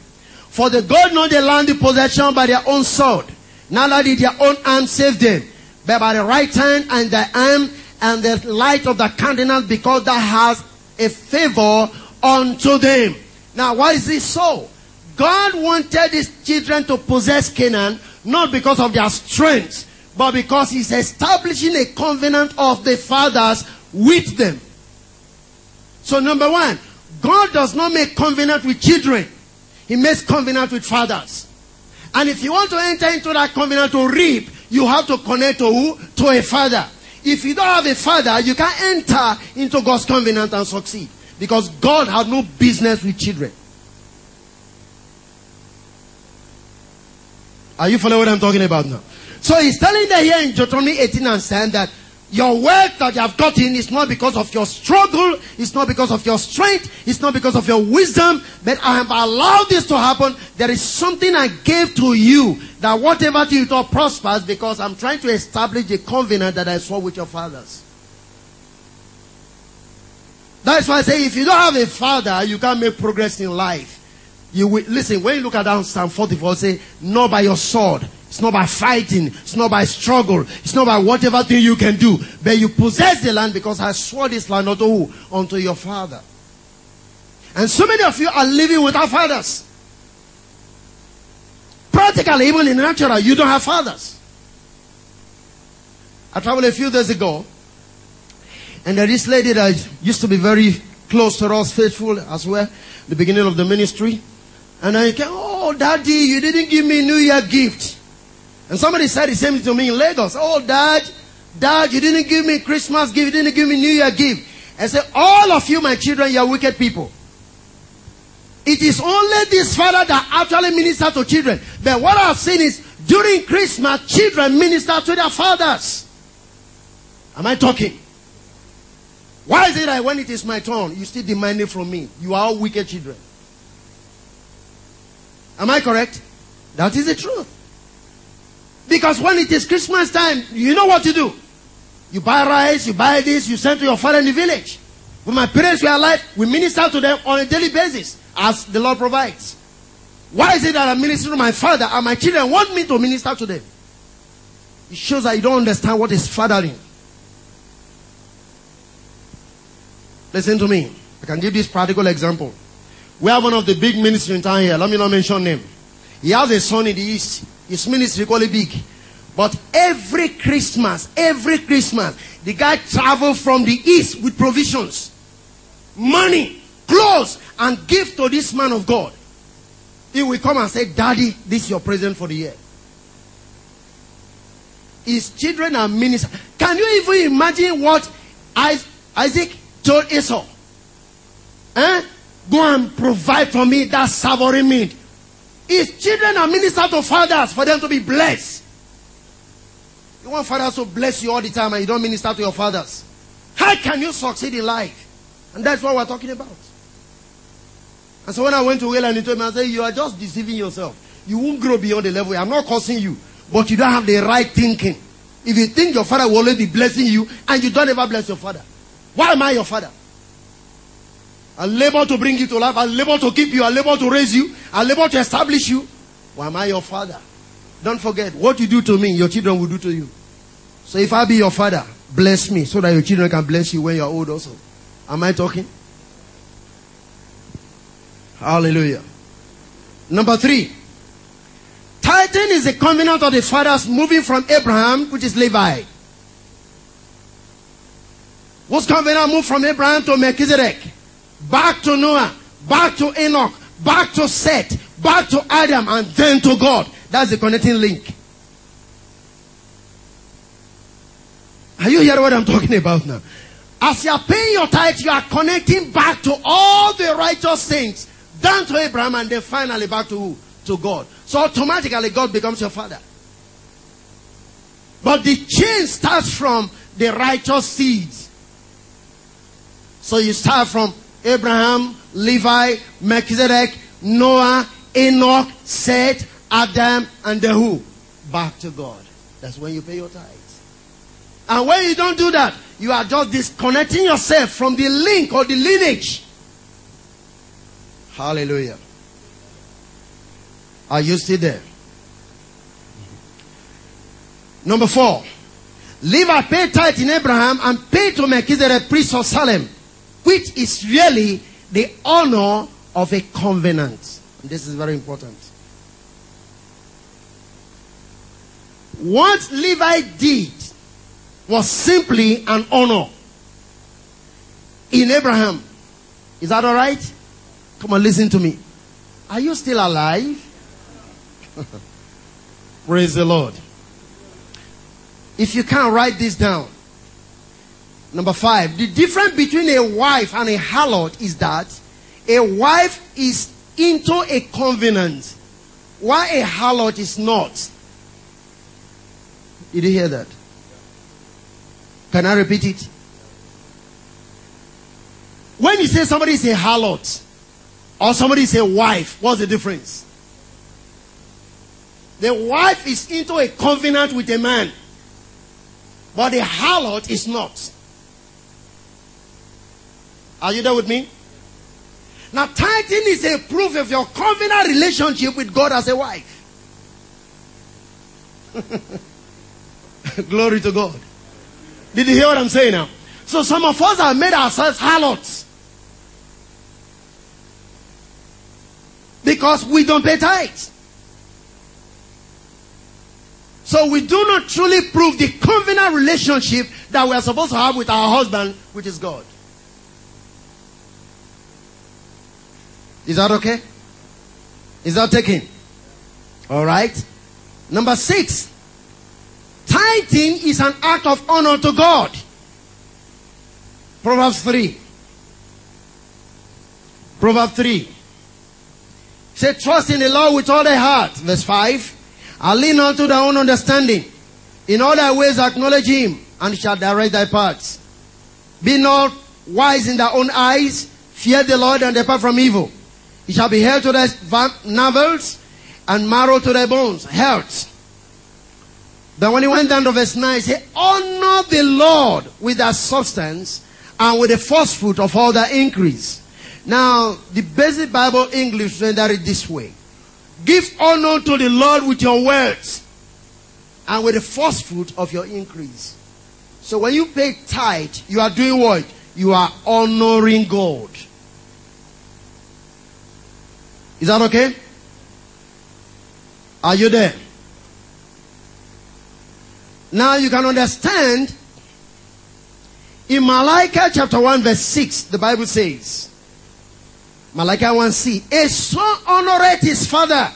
For the God not the land the possession by their own sword, neither did their own arm save them, but by the right hand and the arm and the light of the countenance, because that has a favor unto them. Now, why is this so? God wanted his children to possess Canaan, not because of their strength, but because he's establishing a covenant of the fathers with them. So number one, God does not make covenant with children. He makes covenant with fathers. And if you want to enter into that covenant to reap, you have to connect to who? To a father. If you don't have a father, you can't enter into God's covenant and succeed. Because God has no business with children. Are you following what I'm talking about now? So he's telling them here in Deuteronomy 18 and 10 that your wealth that you have gotten is not because of your struggle, it's not because of your strength, it's not because of your wisdom, but I have allowed this to happen. There is something I gave to you that whatever you thought prospers because I'm trying to establish a covenant that I swore with your fathers. That's why I say if you don't have a father, you can't make progress in life. You will, listen, when you look at that Psalm 44, say, not by your sword, it's not by fighting. It's not by struggle. It's not by whatever thing you can do. But you possess the land because I swore this land unto who? Unto your father. And so many of you are living without fathers. Practically, even in natural, you don't have fathers. I traveled a few days ago, and there is this lady that used to be very close to us, faithful as well, the beginning of the ministry. And I came, oh, daddy, you didn't give me New Year gift. And somebody said the same to me in Lagos. Oh, dad, dad, you didn't give me Christmas gift, you didn't give me New Year gift. I said, all of you, my children, you are wicked people. It is only this father that actually minister to children. But what I've seen is during Christmas, children minister to their fathers. Am I talking? Why is it that when it is my turn, you still demand it from me? You are all wicked children. Am I correct? That is the truth. Because when it is Christmas time, you know what to do. You buy rice, you buy this, you send to your father in the village. When my parents were alive, we minister to them on a daily basis as the Lord provides. Why is it that I minister to my father and my children want me to minister to them? It shows that you don't understand what is fathering. Listen to me. I can give this practical example. We have one of the big ministers in town here. Let me not mention name. He has a son in the east. His ministry quite big. But every Christmas, every Christmas, the guy travel from the east with provisions, money, clothes, and give to this man of God. He will come and say, Daddy, this is your present for the year. His children are ministers. Can you even imagine what Isaac told Esau? Eh? Go and provide for me that savory meat his children are minister to fathers for them to be blessed. You want fathers to bless you all the time and you don't minister to your fathers. How can you succeed in life? And that's what we're talking about. And so when I went to Wayland, he told me, I said, you are just deceiving yourself. You won't grow beyond the level. I'm not cursing you, but you don't have the right thinking. If you think your father will always be blessing you and you don't ever bless your father, why am I your father? I labor to bring you to life. I labor to keep you. I labor to raise you. I labor to establish you. Why am I your father? Don't forget, what you do to me, your children will do to you. So if I be your father, bless me so that your children can bless you when you're old also. Am I talking? Hallelujah. Number three. Tithing is a covenant of the fathers moving from Abraham, which is Levi. What's covenant moved from Abraham to Melchizedek? Back to Noah, back to Enoch, back to Seth, back to Adam, and then to God. That's the connecting link. Are you hearing what I'm talking about now? As you are paying your tithe, you are connecting back to all the righteous saints, down to Abraham, and then finally back to who? To God. So automatically God becomes your father. But the chain starts from the righteous seeds. So you start from Abraham, Levi, Melchizedek, Noah, Enoch, Seth, Adam, and the who? Back to God. That's when you pay your tithes. And when you don't do that, you are just disconnecting yourself from the link or the lineage. Hallelujah. Are you still there? Number four. Levi paid tithe in Abraham and paid to Melchizedek, priest of Salem, which is really the honor of a covenant. And this is very important. What Levi did was simply an honor in Abraham. Is that all right? Come on, listen to me. Are you still alive? (laughs) Praise the Lord. If you can't write this down. Number five, the difference between a wife and a harlot is that a wife is into a covenant, while a harlot is not. Did you hear that? Can I repeat it? When you say somebody is a harlot or somebody is a wife, what's the difference? The wife is into a covenant with a man, but the harlot is not. Are you there with me? Now, tithing is a proof of your covenant relationship with God as a wife. (laughs) Glory to God. Did you hear what I'm saying now? So some of us have made ourselves harlots. Because we don't pay tithes. So we do not truly prove the covenant relationship that we are supposed to have with our husband, which is God. Is that okay? Is that taken? All right. Number six. Tithing is an act of honor to God. Proverbs 3. Proverbs 3. Say, trust in the Lord with all thy heart. Verse 5. And lean on to thy own understanding. In all thy ways acknowledge him, and shall direct thy paths. Be not wise in thy own eyes. Fear the Lord and depart from evil. He shall be held to thy navel and marrow to thy bones. Health. Then when he went down to verse 9, he said, Honor the Lord with thy substance and with the first fruit of all thy increase. Now, the basic Bible English render it this way. Give honor to the Lord with your words and with the first fruit of your increase. So when you pay tithe, you are doing what? You are honoring God. Is that okay? Are you there? Now you can understand in Malachi chapter 1 verse 6, the Bible says, Malachi 1 c, a son honoreth his father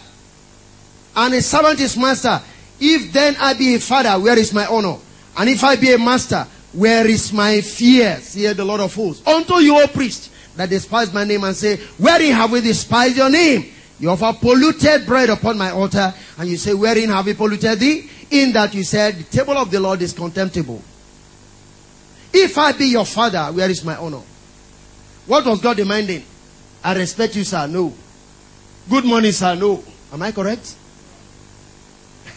and a servant his master. If then I be a father, where is my honor? And if I be a master, where is my fear? Hear the Lord of hosts. Unto you, O priest, that despise my name and say, Wherein have we despised your name? You offer polluted bread upon my altar, and you say, Wherein have we polluted thee? In that you said, The table of the Lord is contemptible. If I be your father, where is my honor? What was God demanding? I respect you, sir. No. Good morning, sir. No. Am I correct?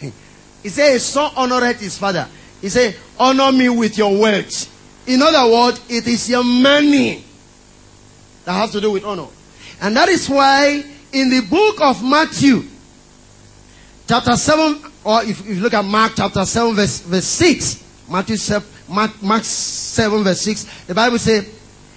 (laughs) he said, son honored his father. He said, honor me with your words. In other words, it is your money that has to do with honor. And that is why in the book of Matthew, chapter 7, or if, if you look at Mark chapter 7, verse, verse 6, Matthew 7, Mark, Mark 7, verse 6, the Bible says,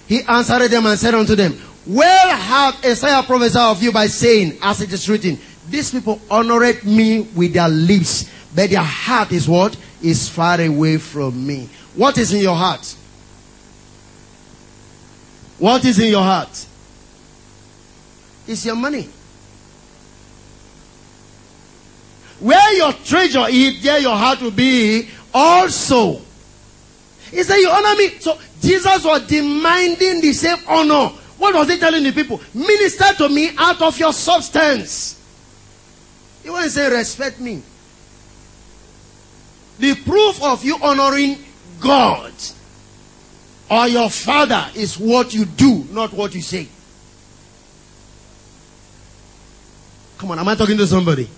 He answered them and said unto them, Well hath Isaiah prophesied of you by saying, as it is written, These people honored me with their lips, but their heart is what? Is far away from me. What is in your heart? What is in your heart? It's your money. Where your treasure is, there your heart will be also. He said, You honor me. So Jesus was demanding the same honor. What was he telling the people? Minister to me out of your substance. He wasn't saying, Respect me. The proof of you honoring God or your father is what you do, not what you say. Come on, am I talking to somebody?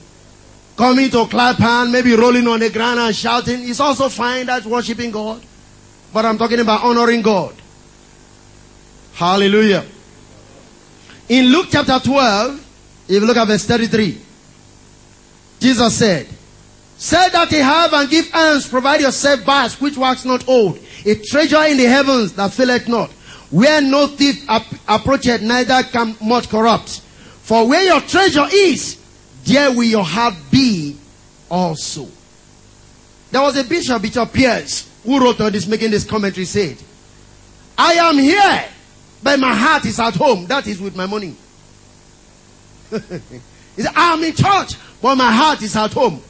Coming to clap hand, maybe rolling on the ground and shouting is also fine. That's worshiping God. But I'm talking about honoring God. Hallelujah. In Luke chapter 12, if you look at verse 33, Jesus said, Say that ye have and give alms, provide yourself vast, which wax not old, a treasure in the heavens that faileth not, where no thief ap- approacheth, neither can much corrupt. For where your treasure is, there will your heart be also. There was a bishop, Bishop Pierce, who wrote on this, making this commentary, said, I am here, but my heart is at home. That is with my money. (laughs) he said, I am in church, but my heart is at home,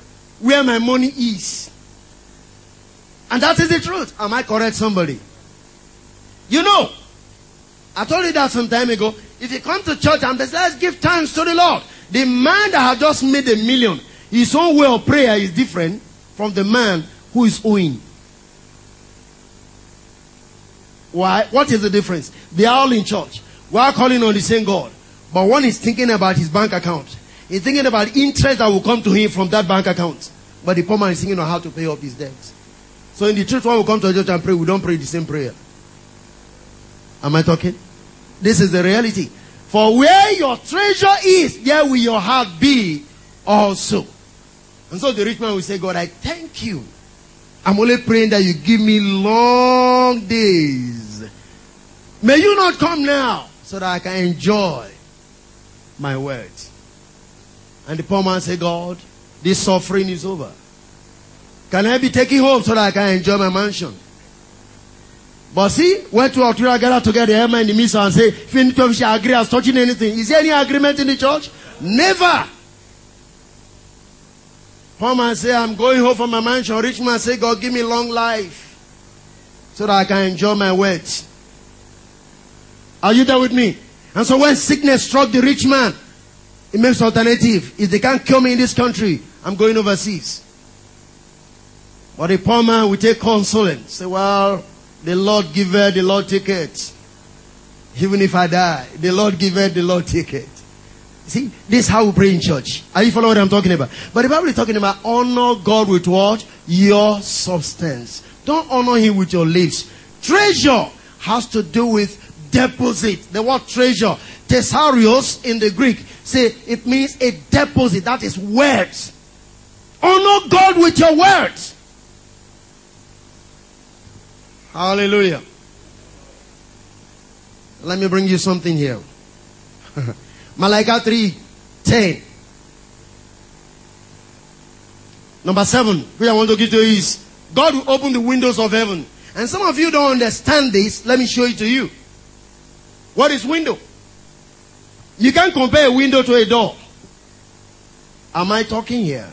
where my money is. And that is the truth. Am I correct, somebody? You know, I told you that some time ago. If you come to church and say, let's give thanks to the Lord. The man that has just made a million, his own way of prayer is different from the man who is owing. Why? What is the difference? They are all in church. We are calling on the same God. But one is thinking about his bank account. He's thinking about interest that will come to him from that bank account. But the poor man is thinking on how to pay off his debts. So in the church, when we come to a church and pray, we don't pray the same prayer. Am I talking? This is the reality. For where your treasure is, there will your heart be also. And so the rich man will say, God, I thank you. I'm only praying that you give me long days. May you not come now so that I can enjoy my words. And the poor man say, God, this suffering is over. Can I be taken home so that I can enjoy my mansion? But see, when two or three are gathered together, the in the midst and say, if any of you agree as touching anything, is there any agreement in the church? Never. Poor man say, I'm going home from my mansion. Rich man say, God, give me long life so that I can enjoy my wealth. Are you there with me? And so when sickness struck the rich man, he makes alternative. If they can't kill me in this country, I'm going overseas. But the poor man will take consolence. Say, well, the Lord giveth, the Lord taketh. Even if I die, the Lord giveth, the Lord taketh. See, this is how we pray in church. Are you following what I'm talking about? But the Bible is talking about honor God with what? Your substance. Don't honor Him with your lips. Treasure has to do with deposit. The word treasure, thesaurios in the Greek, say it means a deposit. That is words. Honor God with your words. Hallelujah. Let me bring you something here. (laughs) Malachi 3 10. Number seven, which I want to give to you is God will open the windows of heaven. And some of you don't understand this. Let me show it to you. What is window? You can't compare a window to a door. Am I talking here?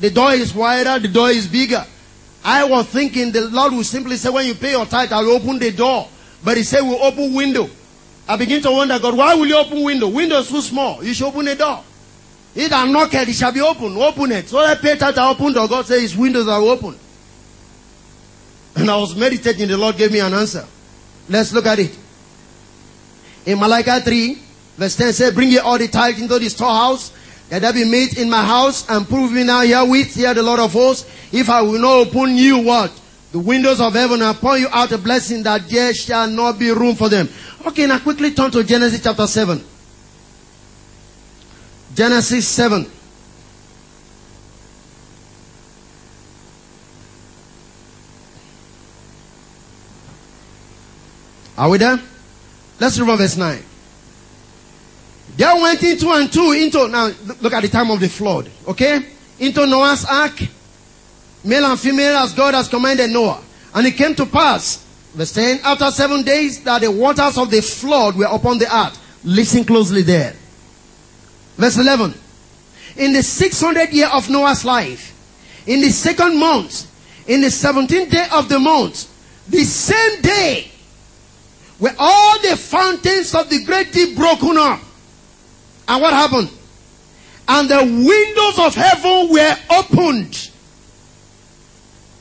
The door is wider, the door is bigger. I was thinking the Lord will simply say, when you pay your tithe, I will open the door. But he said, we'll open window. I begin to wonder, God, why will you open window? Window is too small. You should open the door. It and knock it, shall be open. Open it. So I pay tithe, I opened the God says his windows are open. And I was meditating, the Lord gave me an answer. Let's look at it. In Malachi 3, Verse 10 says, Bring ye all the tithe into the storehouse, that there be meat in my house, and prove me now herewith, hear the Lord of hosts, if I will not open you what? The windows of heaven and pour you out a blessing that there shall not be room for them. Okay, now quickly turn to Genesis chapter 7. Genesis 7. Are we there? Let's read verse 9. There went into and two into, now look at the time of the flood, okay? Into Noah's ark, male and female as God has commanded Noah. And it came to pass, verse 10, after seven days that the waters of the flood were upon the earth. Listen closely there. Verse 11. In the 600 year of Noah's life, in the second month, in the 17th day of the month, the same day, were all the fountains of the great deep broken up. And what happened? And the windows of heaven were opened.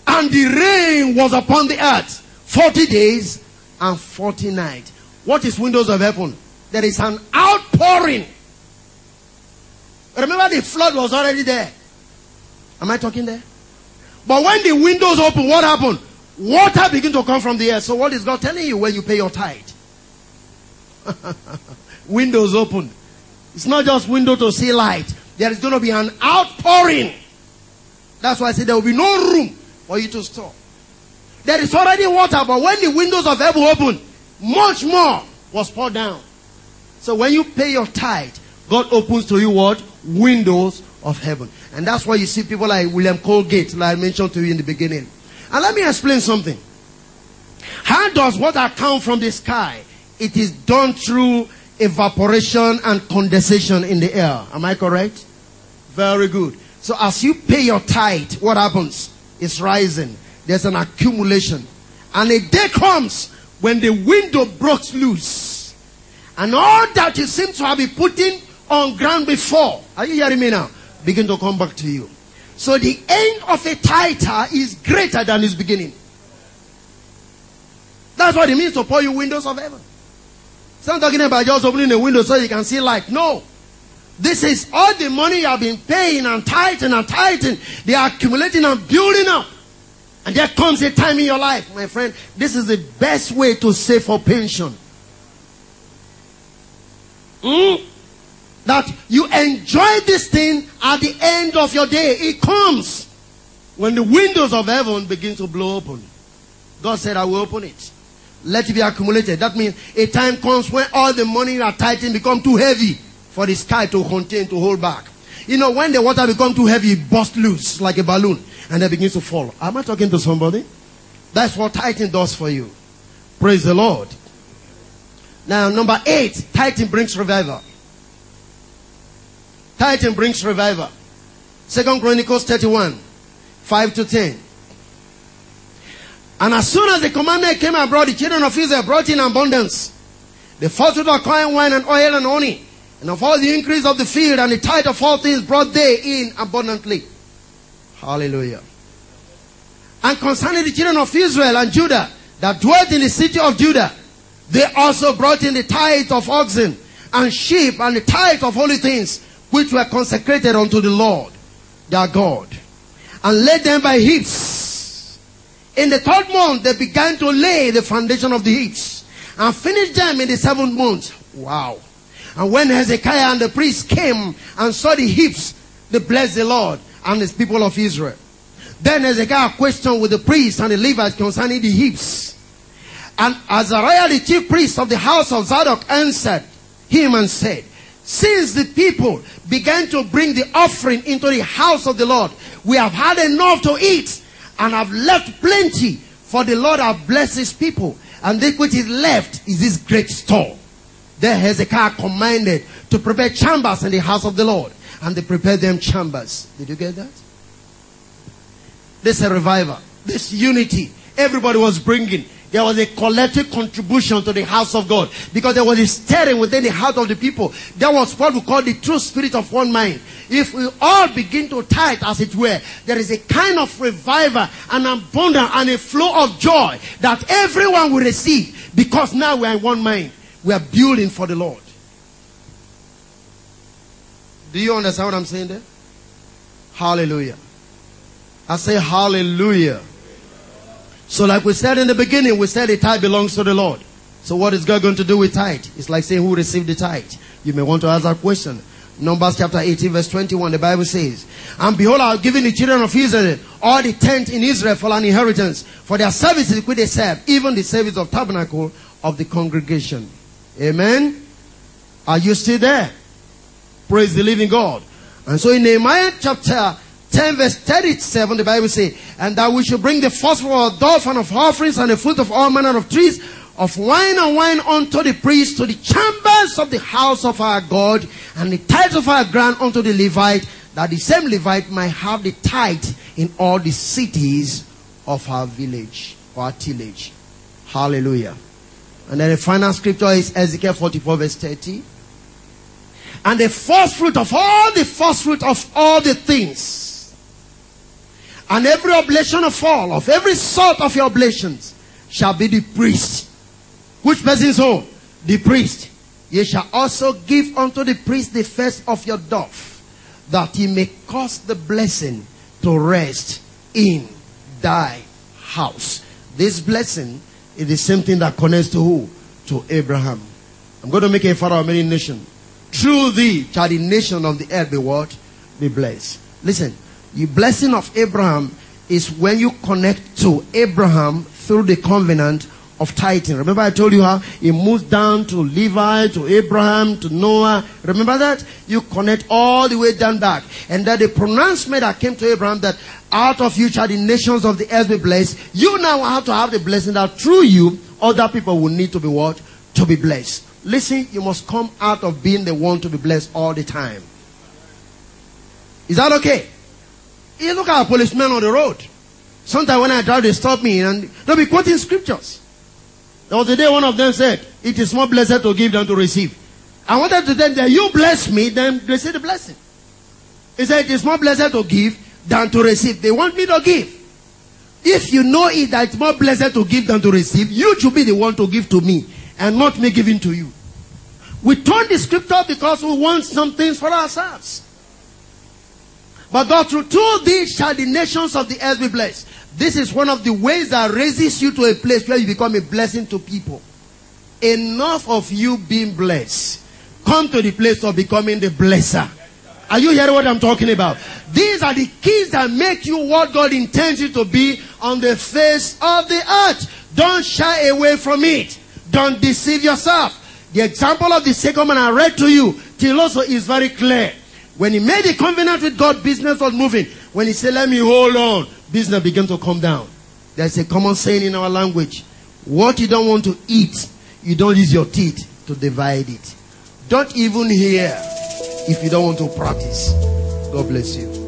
And the rain was upon the earth 40 days and 40 nights. What is windows of heaven? There is an outpouring. Remember the flood was already there. Am I talking there? But when the windows open, what happened? Water begin to come from the earth. So what is God telling you when you pay your tithe? (laughs) windows open. It's not just window to see light. There is going to be an outpouring. That's why I said there will be no room for you to store. There is already water, but when the windows of heaven open, much more was poured down. So when you pay your tithe, God opens to you what? Windows of heaven. And that's why you see people like William Colgate, like I mentioned to you in the beginning. And let me explain something. How does water come from the sky? It is done through evaporation and condensation in the air. Am I correct? Very good. So as you pay your tithe, what happens? It's rising. There's an accumulation. And a day comes when the window breaks loose. And all that you seem to have been putting on ground before, are you hearing me now? Begin to come back to you. So the end of a tither is greater than its beginning. That's what it means to pour you windows of heaven. It's not talking about just opening a window so you can see light. No. This is all the money you have been paying and tithing and tithing. They are accumulating and building up. And there comes a time in your life, my friend. This is the best way to save for pension. Mm? that you enjoy this thing at the end of your day. It comes when the windows of heaven begin to blow open. God said, I will open it. Let it be accumulated. That means a time comes when all the money you are tithing become too heavy for the sky to contain, to hold back. You know, when the water become too heavy, it bursts loose like a balloon and it begins to fall. Am I talking to somebody? That's what tithing does for you. Praise the Lord. Now, number eight, tithing brings revival. Tithing brings revival. Second Chronicles 31, 5 to 10. And as soon as the commandment came abroad, the children of Israel brought in abundance. The first of corn, wine, and oil and honey. And of all the increase of the field and the tithe of all things brought they in abundantly. Hallelujah. And concerning the children of Israel and Judah that dwelt in the city of Judah, they also brought in the tithe of oxen and sheep and the tithe of holy things which were consecrated unto the Lord their God, and laid them by heaps. In the third month, they began to lay the foundation of the heaps, and finished them in the seventh month. Wow. And when Hezekiah and the priests came and saw the heaps, they blessed the Lord and his people of Israel. Then Hezekiah questioned with the priests and the Levites concerning the heaps. And Azariah, the chief priest of the house of Zadok, answered him and said, since the people began to bring the offering into the house of the Lord, we have had enough to eat and have left plenty for the Lord have blessed his people. And this which is left is this great store. Then Hezekiah commanded to prepare chambers in the house of the Lord. And they prepared them chambers. Did you get that? This is a revival. This unity. Everybody was bringing there was a collective contribution to the house of God because there was a stirring within the heart of the people. There was what we call the true spirit of one mind. If we all begin to tithe, as it were, there is a kind of revival, an abundance, and a flow of joy that everyone will receive because now we are in one mind. We are building for the Lord. Do you understand what I'm saying there? Hallelujah. I say hallelujah. So like we said in the beginning, we said the tithe belongs to the Lord. So what is God going to do with tithe? It's like saying who received the tithe. You may want to ask that question. Numbers chapter 18 verse 21, the Bible says, And behold, I have given the children of Israel all the tent in Israel for an inheritance, for their services which they serve, even the service of tabernacle of the congregation. Amen? Are you still there? Praise the living God. And so in Nehemiah chapter 10 verse 37, the Bible says, And that we should bring the first of dove and of offerings and the fruit of all manner of trees, of wine and wine unto the priest, to the chambers of the house of our God, and the tithes of our ground unto the Levite, that the same Levite might have the tithe in all the cities of our village, or our tillage. Hallelujah. And then the final scripture is Ezekiel 44 verse 30. And the first fruit of all the first fruit of all the things. And every oblation of all, of every sort of your oblations, shall be the priest. Which person's own? The priest. Ye shall also give unto the priest the first of your dove, that he may cause the blessing to rest in thy house. This blessing is the same thing that connects to who? To Abraham. I'm going to make a father of many nations. Through thee shall the nation of the earth be what? Be blessed. Listen, the blessing of Abraham is when you connect to Abraham through the covenant of tithing. Remember I told you how it moves down to Levi, to Abraham, to Noah. Remember that? You connect all the way down back. And that the pronouncement that came to Abraham that out of you shall the nations of the earth be blessed. You now have to have the blessing that through you, other people will need to be what? To be blessed. Listen, you must come out of being the one to be blessed all the time. Is that okay? You look at a policeman on the road. Sometimes when I drive, they stop me and they'll be quoting scriptures. There was a day one of them said, It is more blessed to give than to receive. I wanted to tell them, You bless me, then receive the blessing. He said, It is more blessed to give than to receive. They want me to give. If you know it that it's more blessed to give than to receive, you should be the one to give to me and not me giving to you. We turn the scripture because we want some things for ourselves. But God, through two these shall the nations of the earth be blessed. This is one of the ways that raises you to a place where you become a blessing to people. Enough of you being blessed. Come to the place of becoming the blesser. Are you hearing what I'm talking about? These are the keys that make you what God intends you to be on the face of the earth. Don't shy away from it. Don't deceive yourself. The example of the second man I read to you, Tiloso is very clear. When he made a covenant with God, business was moving. When he said, let me hold on, business began to come down. There's a common saying in our language. What you don't want to eat, you don't use your teeth to divide it. Don't even hear if you don't want to practice. God bless you.